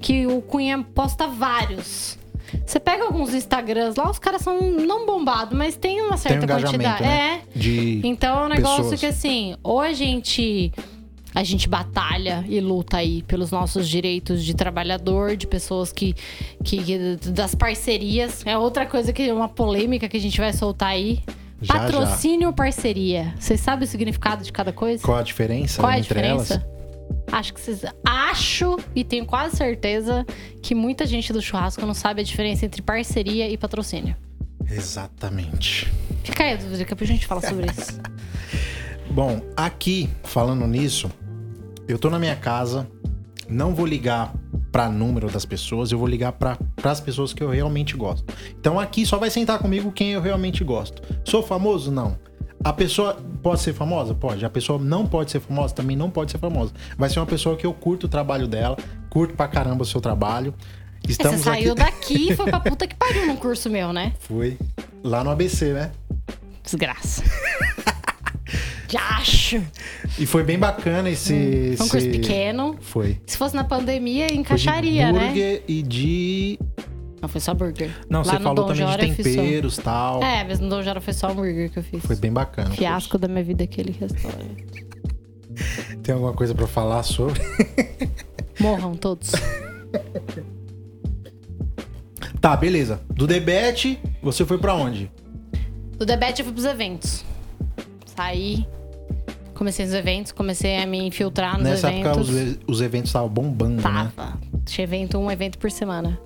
Que o Cunha posta vários. Você pega alguns Instagrams lá, os caras são não bombados, mas tem uma Tem um certa quantidade. né? É. De. Então é um negócio pessoas. que assim, ou a gente a gente batalha e luta aí pelos nossos direitos de trabalhador, de pessoas que, que, que- das parcerias. É outra coisa que é uma polêmica que a gente vai soltar aí. Já, já. Patrocínio ou parceria? Vocês sabem o significado de cada coisa? Qual a diferença Qual é a diferença? elas? Acho que vocês. Acho e tenho quase certeza que muita gente do churrasco não sabe a diferença entre parceria e patrocínio. Exatamente. Fica aí a dúvida, que depois a gente fala sobre isso. Bom, aqui, falando nisso, eu tô na minha casa, não vou ligar pra número das pessoas, eu vou ligar para as pessoas que eu realmente gosto. Então aqui só vai sentar comigo quem eu realmente gosto. Sou famoso? Não. A pessoa pode ser famosa? Pode. A pessoa não pode ser famosa? Também não pode ser famosa. Vai ser uma pessoa que eu curto o trabalho dela, curto pra caramba o seu trabalho. Estamos Você saiu aqui... daqui e foi pra puta que pariu num curso meu, né? Foi lá no ABC, né? Desgraça. De acho. E foi bem bacana esse. Hum, Foi um curso esse- pequeno. Foi. Se fosse na pandemia, Foi de encaixaria, né? e de. Não, foi só burger. Não, Lá você falou Dom também Jora de temperos e tal. É, mas no Dom Jora foi só hambúrguer que eu fiz. Foi bem bacana. Fiasco da minha vida aquele restaurante. Tem alguma coisa pra falar sobre? Morram todos. Tá, beleza. Do Debete, você foi pra onde? Do Debete eu fui pros eventos. Saí, comecei nos eventos, comecei a me infiltrar nos Nessa época eventos. os, e- os eventos estavam bombando, né? Tava. Tinha evento, um evento por semana.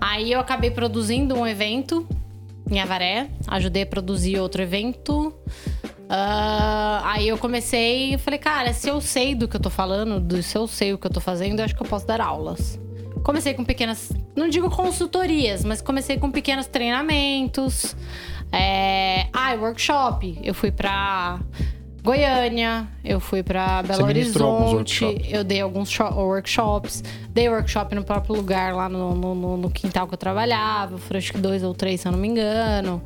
Aí eu acabei produzindo um evento em Avaré. Ajudei a produzir outro evento. Ah, aí eu comecei e falei, cara, se eu sei do que eu tô falando, do, se eu sei o que eu tô fazendo, eu acho que eu posso dar aulas. Comecei com pequenas, não digo consultorias, mas comecei com pequenos treinamentos. É, ah, workshop. Eu fui pra Goiânia, eu fui pra Belo Horizonte, eu dei alguns sho- workshops, dei workshop no próprio lugar, lá no, no- no- quintal que eu trabalhava, foram acho que dois ou três, se eu não me engano.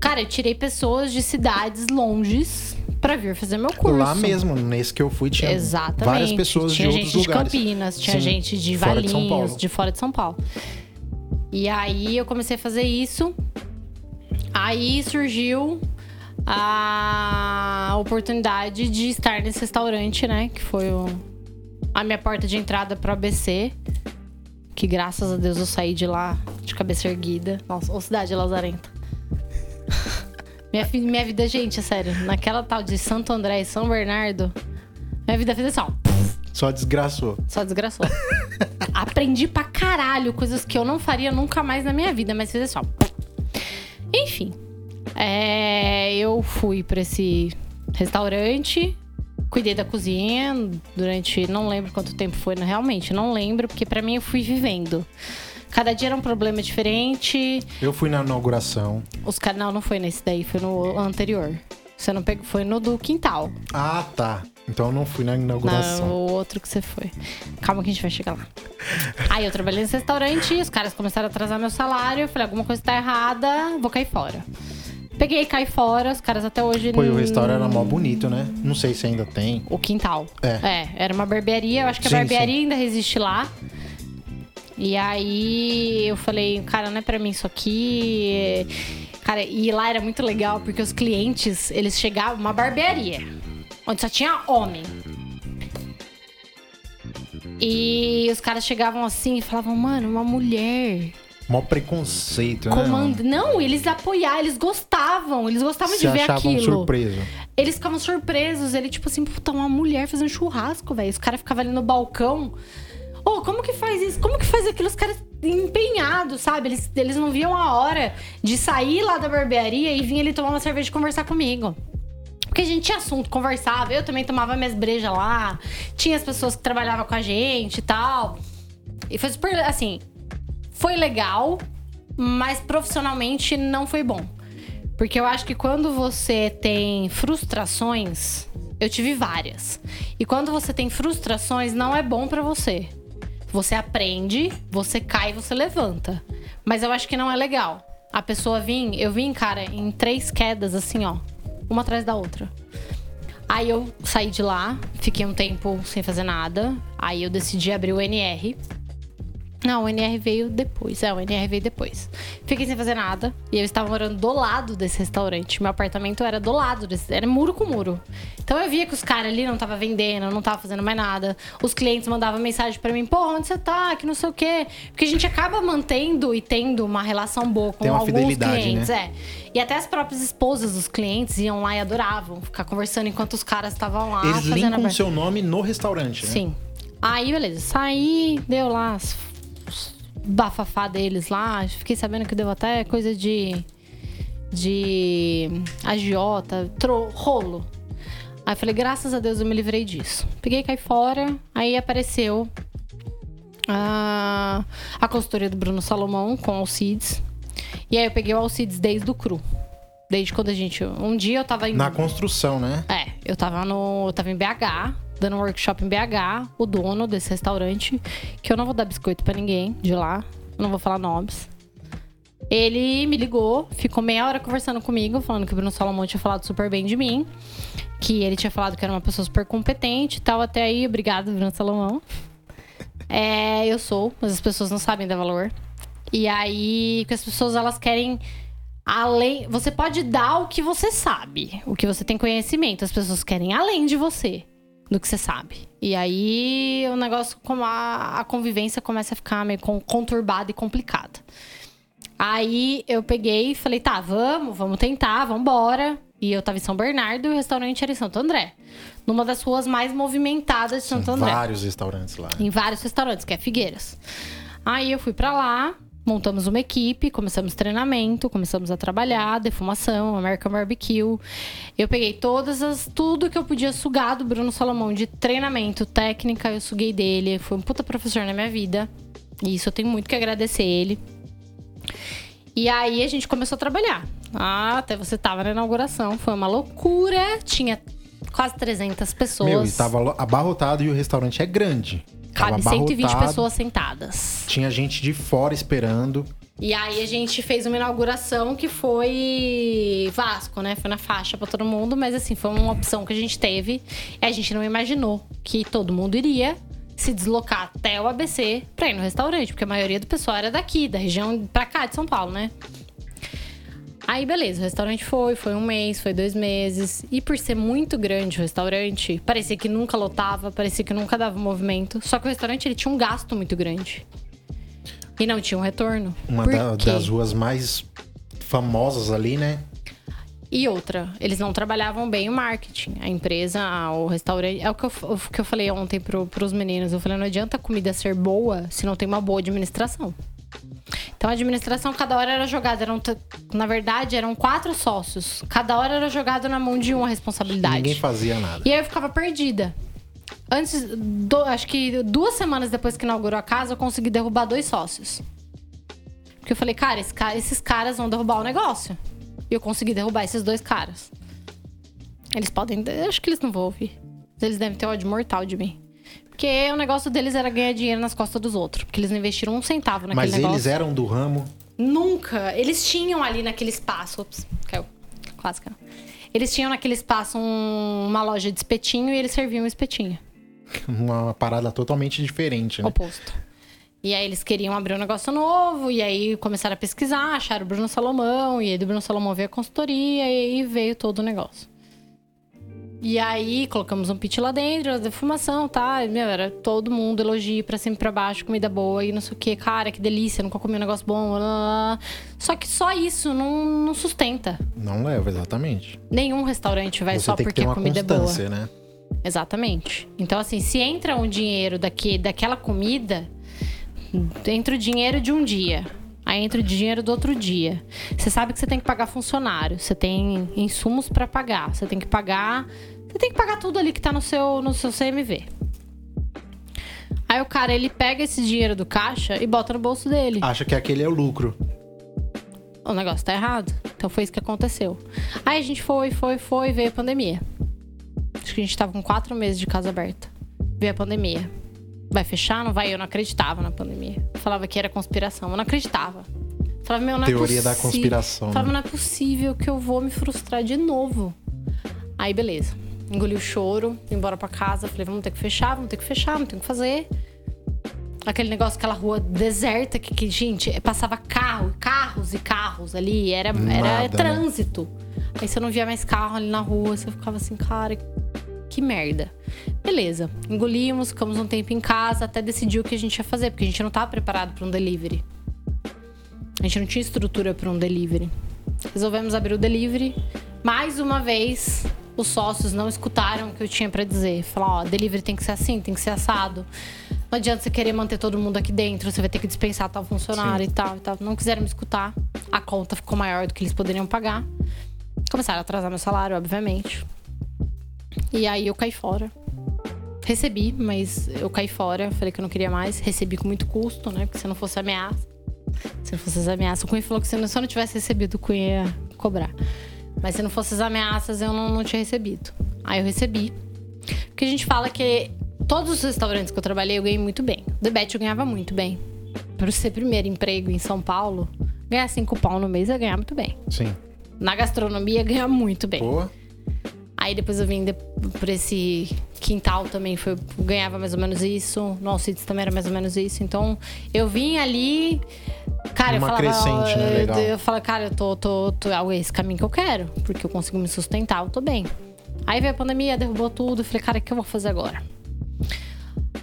Cara, eu tirei pessoas de cidades longes pra vir fazer meu curso. Lá mesmo, nesse que eu fui, tinha Exatamente. várias pessoas tinha de gente outros lugares. de Campinas, tinha Sim, gente de fora de Valinhos, Paulo. de fora de São Paulo. E aí eu comecei a fazer isso. Aí surgiu a oportunidade de estar nesse restaurante, né? Que foi o- a minha porta de entrada pro ABC. Que graças a Deus eu saí de lá de cabeça erguida. Nossa, ô cidade lazarenta. minha, minha vida, gente, é sério. Naquela tal de Santo André e São Bernardo, minha vida fez assim, ó. Só desgraçou. Só desgraçou. Aprendi pra caralho coisas que eu não faria nunca mais na minha vida, mas fiz assim, ó. Enfim. É, eu fui pra esse restaurante, cuidei da cozinha durante. Não lembro quanto tempo foi, realmente, não lembro, porque pra mim eu fui vivendo. Cada dia era um problema diferente. Eu fui na inauguração. Os caras. Não, não foi nesse daí, foi no anterior. Você não pegou. Foi no do quintal. Ah, tá. Então eu não fui na inauguração. Não, o outro que você foi. Calma que a gente vai chegar lá. Aí eu trabalhei nesse restaurante, os caras começaram a atrasar meu salário. Eu falei, alguma coisa tá errada, vou cair fora. Peguei caí fora, os caras até hoje. Pô, e o restaurante era mó bonito, né? Não sei se ainda tem. O quintal. É. era uma barbearia. Eu acho que a Sim, barbearia ainda resiste lá. E aí eu falei, cara, não é pra mim isso aqui. Cara, e lá era muito legal porque os clientes, eles chegavam, uma barbearia, onde só tinha homem. E os caras chegavam assim e falavam, mano, uma mulher. Mó preconceito, né? Comanda... Não, eles apoiavam, eles gostavam, eles gostavam Se de ver achavam aquilo. surpreso. Eles ficavam surpresos. Ele, tipo assim, puta, uma mulher fazendo churrasco, velho. Os caras ficavam ali no balcão. Ô, como que faz isso? Como que faz aquilo? Os caras empenhados, sabe? Eles, eles não viam a hora de sair lá da barbearia e vir ali tomar uma cerveja e conversar comigo. Porque a gente tinha assunto, conversava. Eu também tomava minhas brejas lá. Tinha as pessoas que trabalhavam com a gente e tal. E foi super, assim... Foi legal, mas profissionalmente não foi bom. Porque eu acho que quando você tem frustrações, eu tive várias. E quando você tem frustrações, não é bom pra você. Você aprende, você cai, você levanta. Mas eu acho que não é legal. A pessoa vir, eu vim, cara, em três quedas assim, ó, uma atrás da outra. Aí eu saí de lá, fiquei um tempo sem fazer nada. Aí eu decidi abrir o NR. Não, o NR veio depois. É, o NR veio depois. Fiquei sem fazer nada. E eu estava morando do lado desse restaurante. Meu apartamento era do lado desse. Era muro com muro. Então eu via que os caras ali não estavam vendendo, não estavam fazendo mais nada. Os clientes mandavam mensagem pra mim: pô, onde você tá? Que não sei o quê. Porque a gente acaba mantendo e tendo uma relação boa com alguns fidelidade, clientes. né? É. E até as próprias esposas dos clientes iam lá e adoravam ficar conversando enquanto os caras estavam lá Eles linkam o seu nome no restaurante, né? Sim. Aí, beleza. Saí, deu lá as bafafá deles lá. Fiquei sabendo que deu até coisa de. de. agiota, tro, rolo. Aí falei, graças a Deus eu me livrei disso. Peguei caí fora. Aí apareceu a, a consultoria do Bruno Salomão com Alcides. E aí eu peguei o Alcides desde o cru. Desde quando a gente. Um dia eu tava em. Na construção, né? É, eu tava no. Eu tava em BH, dando um workshop em BH, o dono desse restaurante, que eu não vou dar biscoito pra ninguém de lá, não vou falar nomes. Ele me ligou, ficou meia hora conversando comigo, falando que o Bruno Salomão tinha falado super bem de mim. Que ele tinha falado que era uma pessoa super competente e tal. Até aí, obrigado, Bruno Salomão. É, eu sou, mas as pessoas não sabem dar valor. E aí, que as pessoas elas querem além. Você pode dar o que você sabe, o que você tem conhecimento. As pessoas querem além de você, do que você sabe. E aí o negócio, como a, a convivência começa a ficar meio conturbada e complicada. Aí eu peguei e falei, tá, vamos, vamos tentar, vamos embora. E eu tava em São Bernardo e o restaurante era em Santo André. Numa das ruas mais movimentadas de Santo André. vários restaurantes lá. Em vários restaurantes, que é Figueiras. Aí eu fui para lá, montamos uma equipe, começamos treinamento, começamos a trabalhar, defumação, American Barbecue. Eu peguei todas as tudo que eu podia sugar do Bruno Salomão de treinamento, técnica, eu suguei dele, foi um puta professor na minha vida. E isso eu tenho muito que agradecer ele. E aí a gente começou a trabalhar. Ah, até você tava na inauguração, foi uma loucura. Tinha quase 300 pessoas. Meu, e tava abarrotado e o restaurante é grande. Cabe 120 pessoas sentadas. Tinha gente de fora esperando. E aí a gente fez uma inauguração que foi Vasco, né? Foi na faixa para todo mundo, mas assim, foi uma opção que a gente teve. E a gente não imaginou que todo mundo iria se deslocar até o ABC pra ir no restaurante, porque a maioria do pessoal era daqui, da região pra cá de São Paulo, né? Aí, beleza, o restaurante foi, foi um mês, foi dois meses. E por ser muito grande o restaurante, parecia que nunca lotava, parecia que nunca dava movimento. Só que o restaurante ele tinha um gasto muito grande. E não tinha um retorno. Uma da, das ruas mais famosas ali, né? E outra, eles não trabalhavam bem o marketing. A empresa, o restaurante. É o que eu, o que eu falei ontem pro, pros meninos. Eu falei, não adianta a comida ser boa se não tem uma boa administração. Então a administração, cada hora era jogada. Eram, na verdade, eram quatro sócios. Cada hora era jogado na mão de uma responsabilidade. Ninguém fazia nada. E aí eu ficava perdida. Antes, do, acho que duas semanas depois que inaugurou a casa, eu consegui derrubar dois sócios. Porque eu falei, cara, esse, esses caras vão derrubar o negócio. E eu consegui derrubar esses dois caras. Eles podem. Acho que eles não vão ouvir. Eles devem ter ódio mortal de mim. Porque o negócio deles era ganhar dinheiro nas costas dos outros. Porque eles não investiram um centavo naquele Mas negócio. Mas eles eram do ramo? Nunca. Eles tinham ali naquele espaço. Ops, caiu. Quase caiu. Eles tinham naquele espaço um, uma loja de espetinho e eles serviam espetinho. Uma parada totalmente diferente, né? Oposto. E aí eles queriam abrir um negócio novo, e aí começaram a pesquisar, acharam o Bruno Salomão, e aí do Bruno Salomão veio a consultoria, e aí veio todo o negócio. E aí colocamos um pit lá dentro, a defumação, tá? E, meu, era todo mundo elogio pra cima e pra baixo, comida boa e não sei o que. Cara, que delícia, nunca comi um negócio bom. Blá, blá. Só que só isso não, não sustenta. Não leva, exatamente. Nenhum restaurante vai Você só porque a comida é boa. Né? Exatamente. Então, assim, se entra um dinheiro daqui, daquela comida, entra o dinheiro de um dia. Aí entra o dinheiro do outro dia. Você sabe que você tem que pagar funcionário, você tem insumos para pagar, você tem que pagar, você tem que pagar tudo ali que tá no seu no seu CMV. Aí o cara ele pega esse dinheiro do caixa e bota no bolso dele. Acha que aquele é o lucro. O negócio tá errado. Então foi isso que aconteceu. Aí a gente foi, foi, foi, veio a pandemia. Acho que a gente tava com quatro meses de casa aberta. Veio a pandemia. Vai fechar? Não vai? Eu não acreditava na pandemia. Eu falava que era conspiração. Eu não acreditava. Eu falava, meu, não é Teoria da conspiração. Eu falava, né? não é possível que eu vou me frustrar de novo. Aí, beleza. Engoli o choro, fui embora pra casa. Falei, vamos ter que fechar, vamos ter que fechar, vamos ter que fazer. Aquele negócio, aquela rua deserta que, que gente, passava carro, carros e carros ali. Era, Nada, era né? trânsito. Aí você não via mais carro ali na rua, você ficava assim, cara, que merda. Beleza, engolimos, ficamos um tempo em casa até decidir o que a gente ia fazer, porque a gente não estava preparado para um delivery. A gente não tinha estrutura para um delivery. Resolvemos abrir o delivery. Mais uma vez, os sócios não escutaram o que eu tinha para dizer. Falar, ó, delivery tem que ser assim, tem que ser assado. Não adianta você querer manter todo mundo aqui dentro, você vai ter que dispensar tal funcionário Sim. e tal e tal. Não quiseram me escutar. A conta ficou maior do que eles poderiam pagar. Começaram a atrasar meu salário, obviamente. E aí eu caí fora. Recebi, mas eu caí fora. Falei que eu não queria mais. Recebi com muito custo, né? Porque se não fosse ameaça. Se não fosse as ameaças, o Cunha falou que se eu não tivesse recebido, o Cunha ia cobrar. Mas se não fosse as ameaças, eu não, não tinha recebido. Aí eu recebi. Porque a gente fala que todos os restaurantes que eu trabalhei, eu ganhei muito bem. The Bet eu ganhava muito bem. Por ser primeiro emprego em São Paulo, Ganhar cinco pau no mês é ganhar muito bem. Sim. Na gastronomia, ganha muito bem. Boa. Aí depois eu vim de, por esse quintal também, foi, ganhava mais ou menos isso. No Alcides também era mais ou menos isso. Então, eu vim ali. Cara, Uma eu falava. crescente, né? eu- Legal. Eu, falava, cara, eu tô, tô, tô. É esse caminho que eu quero. Porque eu consigo me sustentar, eu tô bem. Aí veio a pandemia, derrubou tudo. Eu falei, cara, o que eu vou fazer agora?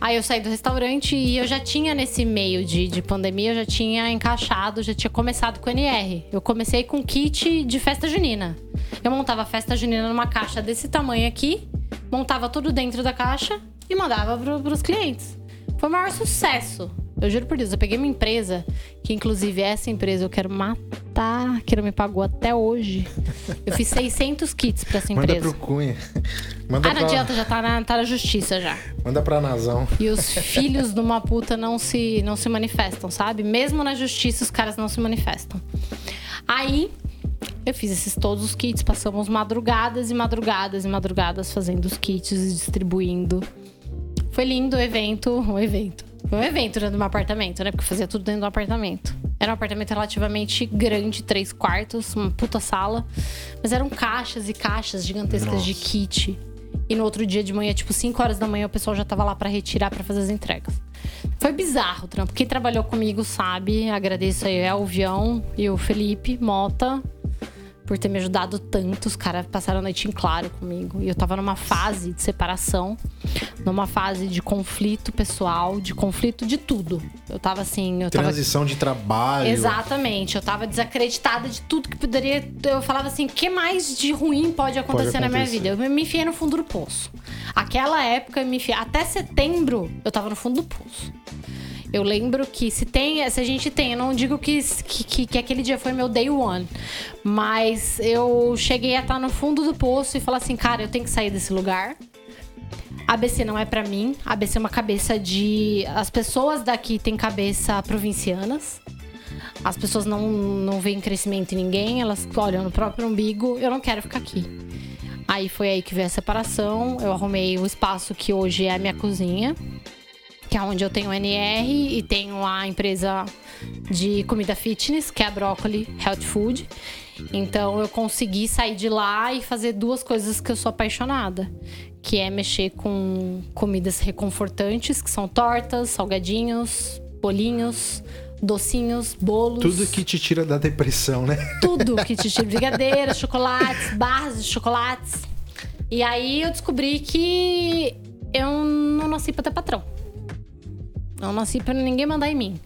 Aí eu saí do restaurante e eu já tinha nesse meio de, de pandemia, eu já tinha encaixado, já tinha começado com o NR. Eu comecei com kit de festa junina. Eu montava a festa junina numa caixa desse tamanho aqui, montava tudo dentro da caixa e mandava pro, pros clientes. Foi o maior sucesso. Eu juro por Deus, eu peguei uma empresa, que inclusive essa empresa eu quero matar, que não me pagou até hoje. Eu fiz 600 kits pra essa Manda empresa. pro Cunha. Manda Ah, não pra, adianta, já tá na, tá na justiça já. Manda pra Nazão. E os filhos de uma puta não se, não se manifestam, sabe? Mesmo na justiça, os caras não se manifestam. Aí, eu fiz esses todos os kits, passamos madrugadas e madrugadas e madrugadas fazendo os kits e distribuindo. Foi lindo o evento, o evento. Foi um evento dentro do meu apartamento, né? Porque eu fazia tudo dentro do apartamento. Era um apartamento relativamente grande, três quartos, uma puta sala. Mas eram caixas e caixas gigantescas de Nossa. kit. E no outro dia de manhã, tipo 5 horas da manhã, o pessoal já tava lá pra retirar, pra fazer as entregas. Foi bizarro o trampo. Quem trabalhou comigo sabe. Agradeço aí ao Vião e o Felipe Mota por ter me ajudado tanto. Os caras passaram a noite em claro comigo. E eu tava numa fase de separação, numa fase de conflito pessoal, de conflito de tudo. Eu tava assim, eu tava Transição de trabalho. Exatamente, eu tava desacreditada de tudo que poderia. Eu falava assim: o que mais de ruim pode acontecer, na minha acontecer. vida? Eu me enfiei no fundo do poço. Aquela época eu me enfiei. Até setembro eu tava no fundo do poço. Eu lembro que se tem, se a gente tem, eu não digo que, que, que- que aquele dia foi meu day one, mas eu cheguei a estar no fundo do poço e falar assim, cara, eu tenho que sair desse lugar. ABC não é pra mim. ABC é uma cabeça de. As pessoas daqui têm cabeça provincianas. As pessoas não, não veem crescimento em ninguém, elas olham no próprio umbigo. Eu não quero ficar aqui. Aí foi aí que veio a separação. Eu arrumei o espaço que hoje é a minha cozinha, que é onde eu tenho o NR e tenho a empresa de comida fitness, que é a Broccoli Health Food. Então eu consegui sair de lá e fazer duas coisas que eu sou apaixonada, que é mexer com comidas reconfortantes, que são tortas, salgadinhos, bolinhos, docinhos, bolos. Tudo que te tira da depressão, né? Tudo que te tira brigadeiras, chocolates, barras de chocolates. E aí eu descobri que eu não nasci pra ter patrão. Não nasci pra ninguém mandar em mim.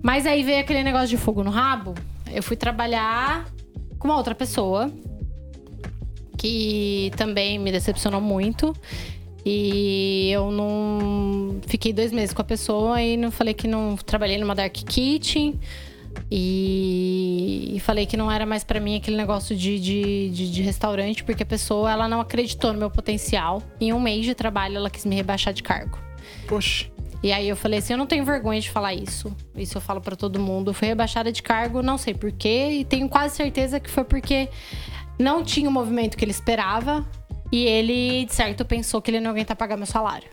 Mas aí veio aquele negócio de fogo no rabo. Eu fui trabalhar com uma outra pessoa que também me decepcionou muito. E eu não. Fiquei dois meses com a pessoa e não falei que não. Trabalhei numa Dark Kitchen. E, e falei que não era mais pra mim aquele negócio de, de, de, de restaurante, porque a pessoa ela não acreditou no meu potencial. Em um mês de trabalho, ela quis me rebaixar de cargo. Poxa. E aí eu falei assim, eu não tenho vergonha de falar isso. Isso eu falo pra todo mundo. Eu fui rebaixada de cargo, não sei porquê, e tenho quase certeza que foi porque não tinha o movimento que ele esperava e ele, de certo, pensou que ele não ia aguentar pagar meu salário.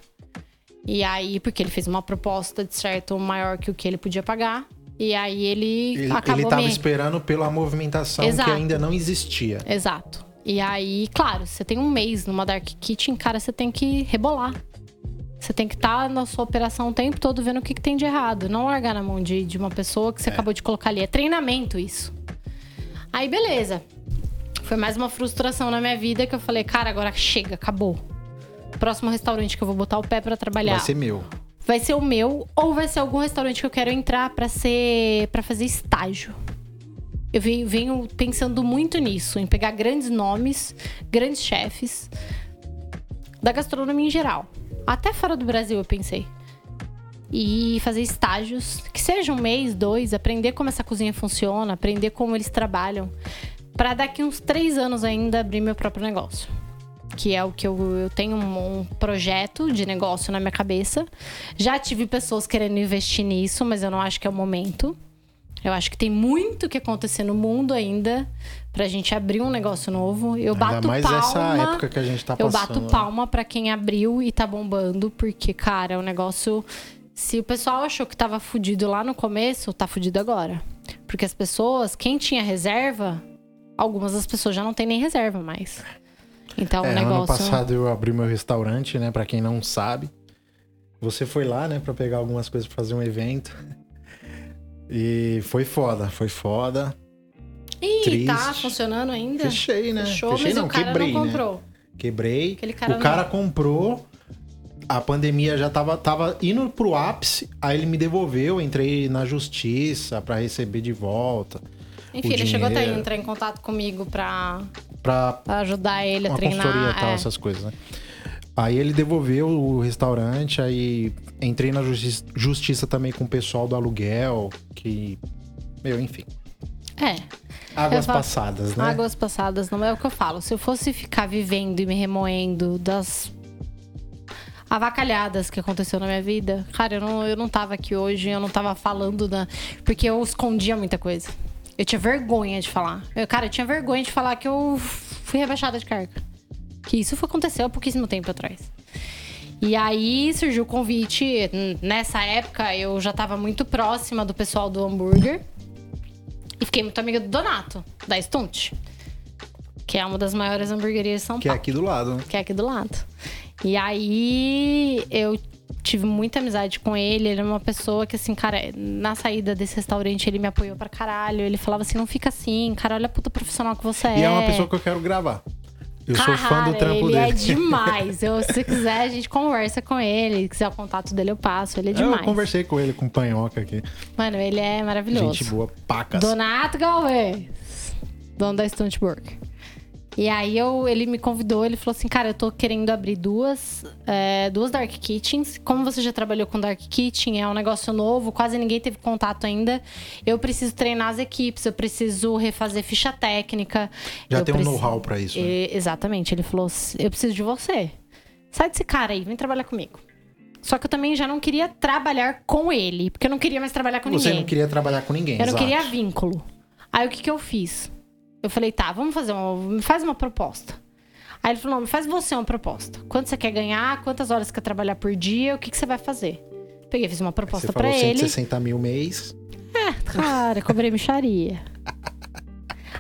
E aí, porque ele fez uma proposta, de certo, maior que o que ele podia pagar. E aí ele, Ele, acabou ele tava me... esperando pela movimentação Exato. que ainda não existia. Exato. E aí, claro, você tem um mês numa Dark Kitchen, cara, você tem que rebolar. Você tem que estar na sua operação o tempo todo vendo o que, que tem de errado. Não largar na mão de, de uma pessoa que você acabou de colocar ali. É treinamento isso. Aí, beleza. Foi mais uma frustração na minha vida que eu falei, cara, agora chega, acabou. Próximo restaurante que eu vou botar o pé pra trabalhar Vai ser meu. vai ser o meu ou vai ser algum restaurante que eu quero entrar pra ser para fazer estágio. Eu venho, venho pensando muito nisso, em pegar grandes nomes, grandes chefes da gastronomia em geral. Até fora do Brasil eu pensei. E fazer estágios, que seja um mês, dois, aprender como essa cozinha funciona, aprender como eles trabalham, Pra daqui uns três anos ainda abrir meu próprio negócio que é o que eu, eu tenho um, um projeto de negócio na minha cabeça. Já tive pessoas querendo investir nisso, mas eu não acho que é o momento. Eu acho que tem muito que acontecer no mundo ainda pra gente abrir um negócio novo. Eu Ainda bato mais palma. essa época que a gente tá eu passando. bato palma pra quem abriu e tá bombando, porque, cara, o negócio. Se o pessoal achou que tava fudido lá no começo, tá fudido agora. Porque as pessoas, quem tinha reserva, algumas das pessoas já não tem nem reserva mais. Então É, o negócio. Ano passado eu abri meu restaurante, né? Pra quem não sabe. Você foi lá, né? Pra pegar algumas coisas pra fazer um evento. E foi foda, foi foda. Ih, tá triste. funcionando ainda? Fechei, né? Fechou, Fechei mas não, o cara quebrei, não né? comprou. Quebrei. Aquele cara o cara comprou. A pandemia já tava, tava indo pro ápice, aí ele me devolveu, entrei na justiça pra receber de volta. Enfim, ele chegou até entrar em contato comigo pra, Pra pra ajudar ele a treinar. e tal, é. essas coisas, né? Aí ele devolveu o restaurante, aí entrei na justi- justiça também com o pessoal do aluguel, que. Meu, enfim. É. Águas falo- passadas, né? Águas passadas não é o que eu falo. Se eu fosse ficar vivendo e me remoendo das avacalhadas que aconteceu na minha vida, cara, eu não, eu não tava aqui hoje, eu não tava falando da. Porque eu escondia muita coisa. Eu tinha vergonha de falar. Eu, cara, eu tinha vergonha de falar que eu fui rebaixada de carga. Que isso foi- aconteceu há pouquíssimo tempo atrás. E aí surgiu o convite. Nessa época eu já tava muito próxima do pessoal do hambúrguer. E fiquei muito amiga do Donato, da Stunt. Que é uma das maiores hamburguerias de São Que é Paulo. aqui do lado, né? Que é aqui do lado. E aí eu tive muita amizade com ele. Ele é uma pessoa que, assim, cara, na saída desse restaurante, ele me apoiou pra caralho. Ele falava assim: não fica assim, cara, olha a puta profissional que você é. E é uma pessoa que eu quero gravar. Eu sou fã do trampo ele dele. é demais. Eu, se quiser, a gente conversa com ele. Se quiser o contato dele, eu passo. Ele é Eu demais. conversei com ele, com o Panhoca aqui. Mano, ele é maravilhoso. Gente boa, pacas. Donato Galvez, dono da Stunt Burger. E aí eu, ele me convidou, ele falou assim, cara, eu tô querendo abrir duas, é, duas Dark Kitchens. Como você já trabalhou com Dark Kitchen, é um negócio novo, quase ninguém teve contato ainda. Eu preciso treinar as equipes, eu preciso refazer ficha técnica. Já tem um know-how pra isso. né? E- exatamente, ele falou, eu preciso de você. Sai desse cara aí, vem trabalhar comigo. Só que eu também já não queria trabalhar com ele, porque eu não queria mais trabalhar com Você ninguém. não queria trabalhar com ninguém, Eu não exato. queria vínculo. Aí o que, que eu fiz? Eu falei, tá, vamos fazer uma. Faz uma proposta. Aí ele falou, não, me faz você uma proposta. Quanto você quer ganhar? Quantas horas você quer trabalhar por dia? O que, que você vai fazer? Peguei, fiz uma proposta pra falou ele. 160 mil mês. Cara, cobrei micharia.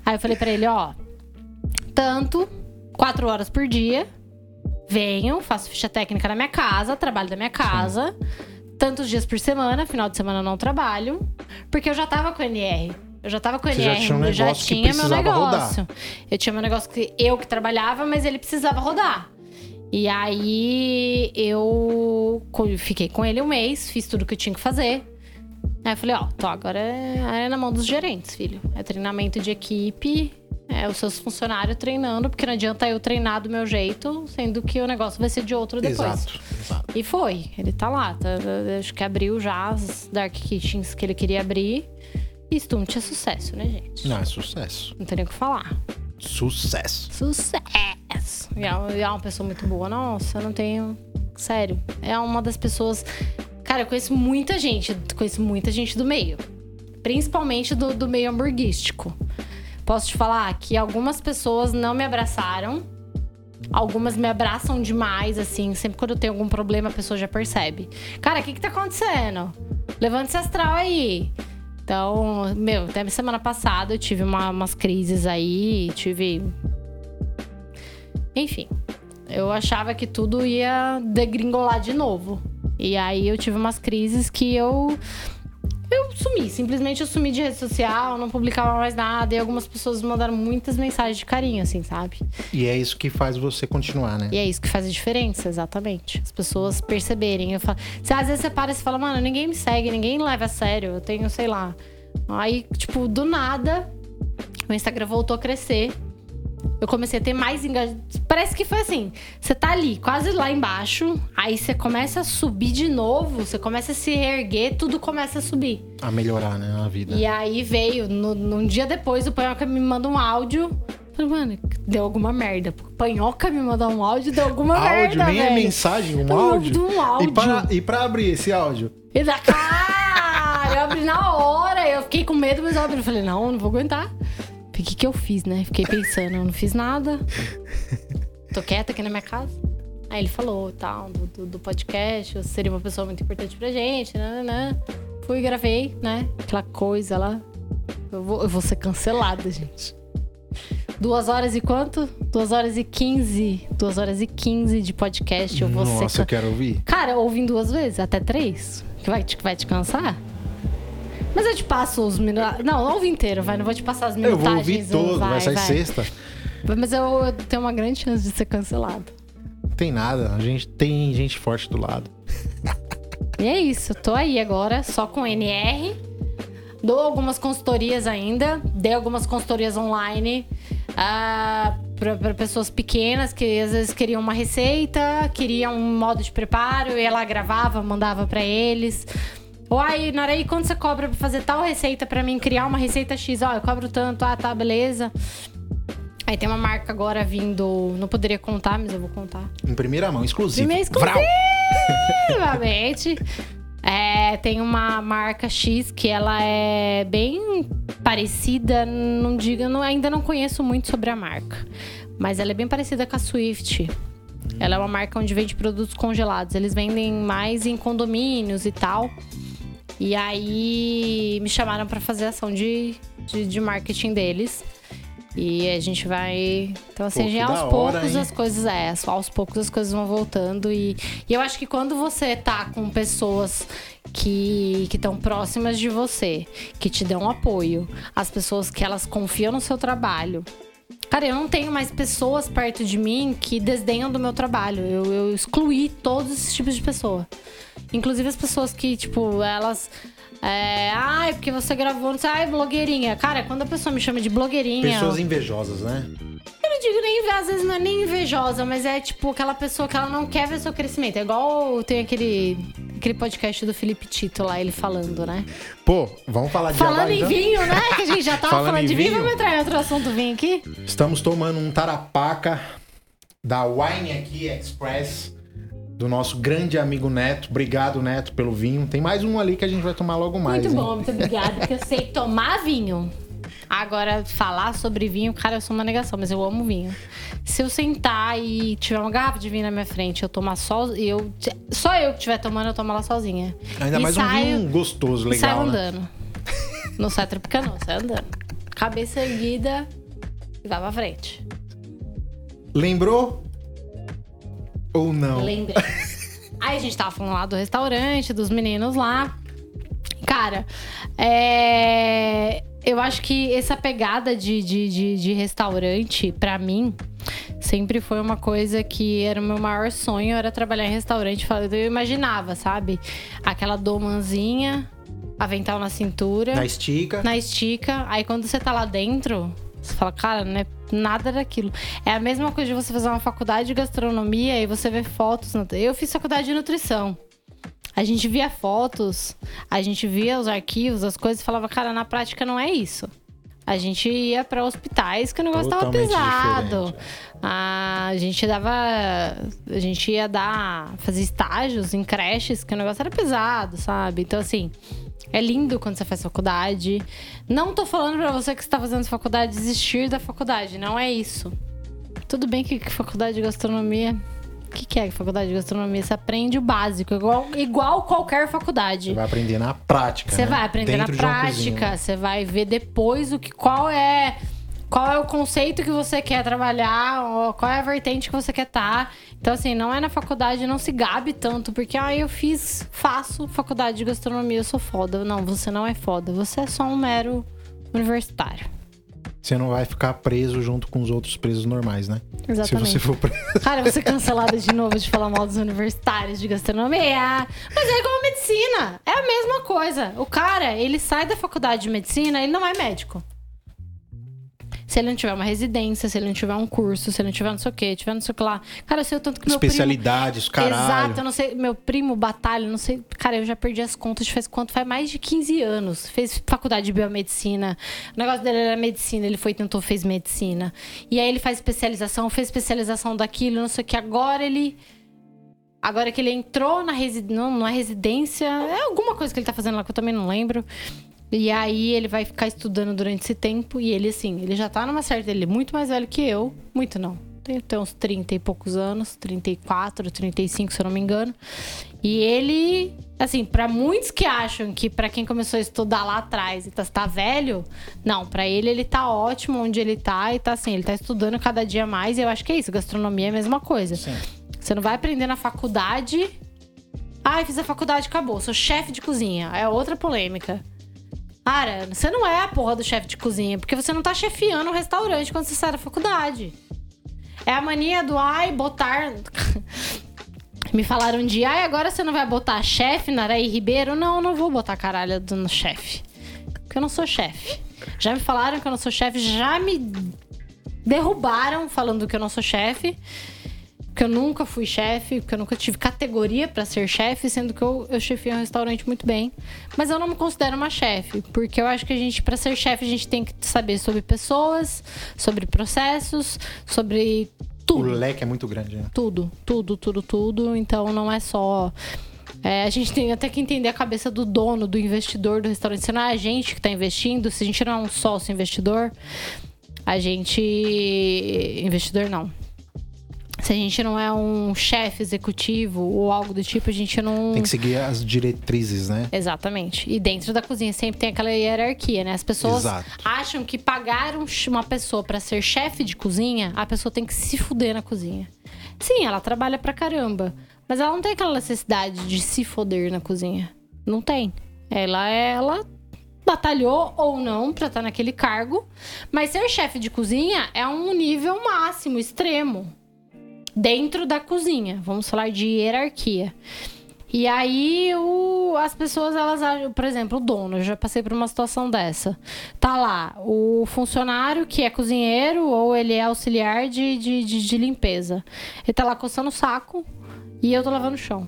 Aí eu falei pra ele, ó, tanto, quatro horas por dia, venho, faço ficha técnica na minha casa, trabalho da minha casa, tantos dias por semana, final de semana eu não trabalho, porque eu já tava com NR. Eu já tava com Você já tinha um eu já tinha meu negócio. Eu tinha meu negócio que eu que trabalhava, mas ele precisava rodar. E aí eu fiquei com ele um mês, fiz tudo que eu tinha que fazer. Aí eu falei, ó, tô, agora é, é na mão dos gerentes, filho. É treinamento de equipe, é os seus funcionários treinando, porque não adianta eu treinar do meu jeito, sendo que o negócio vai ser de outro depois. Exato, exato. E foi, ele tá lá. tá- acho que abriu já as Dark Kitchens que ele queria abrir. E Stunt é sucesso, né, gente? Não, é sucesso. Não tem nem o que falar. Sucesso. Sucesso! E é, e é uma pessoa muito boa. Nossa, eu não tenho. Sério. É uma das pessoas. Cara, eu conheço muita gente. Conheço muita gente do meio. Principalmente do, do meio hamburguístico. Posso te falar que algumas pessoas não me abraçaram. Algumas me abraçam demais, assim. Sempre quando eu tenho algum problema, a pessoa já percebe. Cara, o que que tá acontecendo? Levanta esse astral aí. Então, meu, até semana passada eu tive uma- umas crises aí, tive. Enfim, eu achava que tudo ia degringolar de novo. E aí eu tive umas crises que eu. Eu sumi, simplesmente eu sumi de rede social, não publicava mais nada. E algumas pessoas me mandaram muitas mensagens de carinho, assim, sabe? E é isso que faz você continuar, né? E é isso que faz a diferença, exatamente. As pessoas perceberem. Eu falo, se às vezes você para e você fala, mano, ninguém me segue, ninguém leva a sério. Eu tenho, sei lá. Aí, tipo, do nada, o Instagram voltou a crescer. Eu comecei a ter mais engajamento. Parece que foi assim: você tá ali, quase lá embaixo, aí você começa a subir de novo, você começa a se reerguer, tudo começa a subir. A melhorar, né, na vida. E aí veio, no, num dia depois, o Panhoca me manda um áudio. Falei, mano, deu alguma merda. O Panhoca me mandou um áudio, deu alguma áudio, merda, nem é mensagem, um áudio. um áudio. E, pra, e pra abrir esse áudio? E da cara, eu abri na hora. Eu fiquei com medo, mas eu abri. Eu falei, não, não vou aguentar. O que que eu fiz, né? Fiquei pensando, eu não fiz nada. Tô quieta aqui na minha casa. Aí ele falou, tal, do, do, do podcast, você seria uma pessoa muito importante pra gente, né, né, né. Fui gravei, né? Aquela coisa lá. Eu vou, eu vou ser cancelada, gente. Duas horas e quanto? Duas horas e quinze. Duas horas e quinze de podcast. Eu vou Nossa, ser. eu quero ouvir. Cara, ouvindo duas vezes, até três. Que vai te, vai te cansar? Mas eu te passo os minutos. Não, não ouvi inteiro, vai. Não vou te passar as Eu minutagens. vou ouvir todo, vai, vai, sair vai. sexta. Mas eu, eu tenho uma grande chance de ser cancelado. Não tem nada, a gente tem gente forte do lado. E é isso, eu tô aí agora, só com NR. Dou algumas consultorias ainda, dei algumas consultorias online ah, para pessoas pequenas que às vezes queriam uma receita, queriam um modo de preparo, e ela gravava, mandava para eles. Ou aí, Narei, quanto você cobra pra fazer tal receita pra mim, criar uma receita X? Ó, eu cobro tanto, ah, tá, beleza. Aí tem uma marca agora vindo, não poderia contar, mas eu vou contar. Em primeira mão, exclusivo. Primeiro Vral! exclusivamente. É, tem uma marca X que ela é bem parecida, não diga, não, ainda não conheço muito sobre a marca, mas ela é bem parecida com a Swift. Ela é uma marca onde vende produtos congelados. Eles vendem mais em condomínios e tal. E aí me chamaram para fazer ação de, de, de marketing deles. E a gente vai. Então, assim, Pô, aos hora, poucos hein? as coisas. É, aos poucos as coisas vão voltando. E, e eu acho que quando você tá com pessoas que estão próximas de você, que te dão apoio, as pessoas que elas confiam no seu trabalho. Cara, eu não tenho mais pessoas perto de mim que desdenham do meu trabalho. Eu, eu excluí todos esses tipos de pessoa. Inclusive as pessoas que, tipo, elas. É, ai, porque você gravou, não sei, ai, blogueirinha. Cara, quando a pessoa me chama de blogueirinha. Pessoas invejosas, né? Eu não digo nem, às vezes não é nem invejosa, mas é tipo aquela pessoa que ela não quer ver seu crescimento. É igual tem aquele, aquele podcast do Felipe Tito lá, ele falando, né? Pô, vamos falar de Falando jabá, em então? vinho, né? Que a gente já tava Falando falando, de vinho. vinho. Vamos entrar em outro assunto vinho aqui? Estamos tomando um tarapaca da Wine aqui Express do nosso grande amigo Neto. Obrigado, Neto, pelo vinho. Tem mais um ali que a gente vai tomar logo mais. muito hein? bom, muito obrigada, porque eu sei tomar vinho. Agora, falar sobre vinho, cara, eu sou uma negação, mas eu amo vinho. Se eu sentar e tiver uma garrafa de vinho na minha frente, eu tomar só. Eu, só eu que estiver tomando, eu tomo ela sozinha. Ainda E mais saio- um vinho gostoso, E sai legal, né? andando. Não sai tropicando, não, sai andando. Cabeça erguida e vai pra frente. Lembrou? Ou não? Lembrei. Aí a gente tava falando lá do restaurante, dos meninos lá. Cara, é... eu acho que essa pegada de, de, de, de restaurante, pra mim, sempre foi uma coisa que era o meu maior sonho, era trabalhar em restaurante. Eu imaginava, sabe? Aquela domanzinha, avental na cintura Na estica. na estica. Aí quando você tá lá dentro, você fala, cara, não é nada daquilo. É a mesma coisa de você fazer uma faculdade de gastronomia e você vê fotos. no- Eu fiz faculdade de nutrição. A gente via fotos, a gente via os arquivos, as coisas e falava, cara, na prática não é isso. A gente ia pra hospitais que o negócio tava Totalmente pesado. diferente. A gente dava. A gente ia dar. fazer estágios em creches que o negócio era pesado, sabe? Então, assim. É lindo quando você faz faculdade. Não tô falando pra você que está fazendo faculdade desistir da faculdade. Não é isso. Tudo bem que, que faculdade de gastronomia. O que, que é faculdade de gastronomia? Você aprende o básico, igual, igual qualquer faculdade. Você vai aprender na prática. Você né? vai aprender Dentro na prática, você vai ver depois o que qual é qual é o conceito que você quer trabalhar, ou qual é a vertente que você quer estar. Então assim, não é na faculdade, não se gabe tanto, porque ah, eu fiz, faço faculdade de gastronomia, eu sou foda. Não, você não é foda, você é só um mero universitário. Você não vai ficar preso junto com os outros presos normais, né? Exatamente. Se você for preso. Cara, eu vou ser cancelada de novo de falar mal dos universitários de gastronomia. Mas é igual a medicina. É a mesma coisa. O cara, ele sai da faculdade de medicina, ele não é médico. Se ele não tiver uma residência, se ele não tiver um curso, se ele não tiver não sei o que, tiver não sei o que lá. Cara, eu sei o tanto que meu primo... Especialidades, caralho. Exato, eu não sei. Meu primo batalha, não sei. Cara, eu já perdi as contas de faz quanto? Faz mais de 15 anos. Fez faculdade de biomedicina. O negócio dele era medicina, ele foi, tentou, fez medicina. E aí ele faz especialização, fez especialização daquilo, não sei o que. Agora ele. Agora que ele entrou na residência. Não, não é residência. É alguma coisa que ele tá fazendo lá que eu também não lembro. E aí ele vai ficar estudando durante esse tempo. E ele, assim, ele já tá numa certa. Ele é muito mais velho que eu. Muito não. Tem até uns 30 e poucos anos, 34, 35, se eu não me engano. E ele Assim, pra muitos que acham que pra quem começou a estudar lá atrás e tá, tá velho, não, pra ele ele tá ótimo onde ele tá e tá assim, ele tá estudando cada dia mais e eu acho que é isso, gastronomia é a mesma coisa. Sim. Você não vai aprender na faculdade. Ai, fiz a faculdade, acabou. Sou chefe de cozinha. É outra polêmica. Cara, você não é a porra do chefe de cozinha, porque você não tá chefiando o restaurante quando você sai da faculdade. É a mania do ai, botar. Me falaram um dia, ai, agora você não vai botar chefe na Araí Ribeiro? Não, não vou botar caralho do chefe. Porque eu não sou chefe. Já me falaram que eu não sou chefe, já me derrubaram falando que eu não sou chefe. Que eu nunca fui chefe, que eu nunca tive categoria pra ser chefe, sendo que eu, eu chefei um restaurante muito bem. Mas eu não me considero uma chefe, porque eu acho que a gente, pra ser chefe, a gente tem que saber sobre pessoas, sobre processos, sobre O tudo leque é muito grande, né? tudo, tudo, tudo, tudo. Então não é só. é, a gente tem até que entender a cabeça do dono, do investidor do restaurante. Se não é a gente que está investindo, se a gente não é um sócio investidor, a gente. Investidor não. Se a gente não é um chefe executivo ou algo do tipo, a gente não. Tem que seguir as diretrizes, né? Exatamente. E dentro da cozinha sempre tem aquela hierarquia, né? As pessoas Exato. acham que pagar um- uma pessoa pra ser chefe de cozinha, a pessoa tem que se fuder na cozinha. Sim, ela trabalha pra caramba, mas ela não tem aquela necessidade de se foder na cozinha. Não tem. Ela ela batalhou ou não pra estar naquele cargo, mas ser chefe de cozinha é um nível máximo, extremo dentro da cozinha. Vamos falar de hierarquia. E aí, o- as pessoas, elas por exemplo, o dono, eu já passei por uma situação dessa. Tá lá, o funcionário que é cozinheiro ou ele é auxiliar de, de, de, de limpeza. Ele tá lá coçando o saco e eu tô lavando o chão.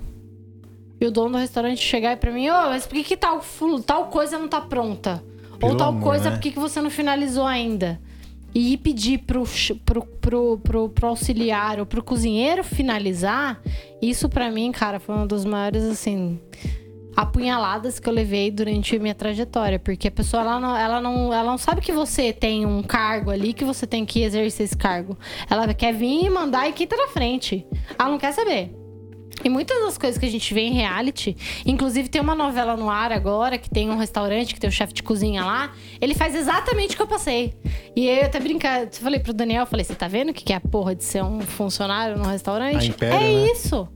E o dono do restaurante chegar pra mim, ô, mas por que, que tal, tal coisa não tá pronta? Pelo ou tal coisa, né? por que, que você não finalizou ainda? E ir pedir pro, pro, pro, pro, pro auxiliar ou pro cozinheiro finalizar, isso pra mim, cara, foi uma das maiores, assim, apunhaladas que eu levei durante a minha trajetória. Porque a pessoa, ela não, ela, não, ela não sabe que você tem um cargo ali, que você tem que exercer esse cargo. Ela quer vir e mandar e quita na frente. Ela não quer saber. E muitas das coisas que a gente vê em reality, inclusive tem uma novela no ar agora, que tem um restaurante, que tem o chefe de cozinha lá, ele faz exatamente o que eu passei. E eu até brincar, eu falei pro Daniel, eu falei, você tá vendo o que que é a porra de ser um funcionário num restaurante? Império, é né? isso.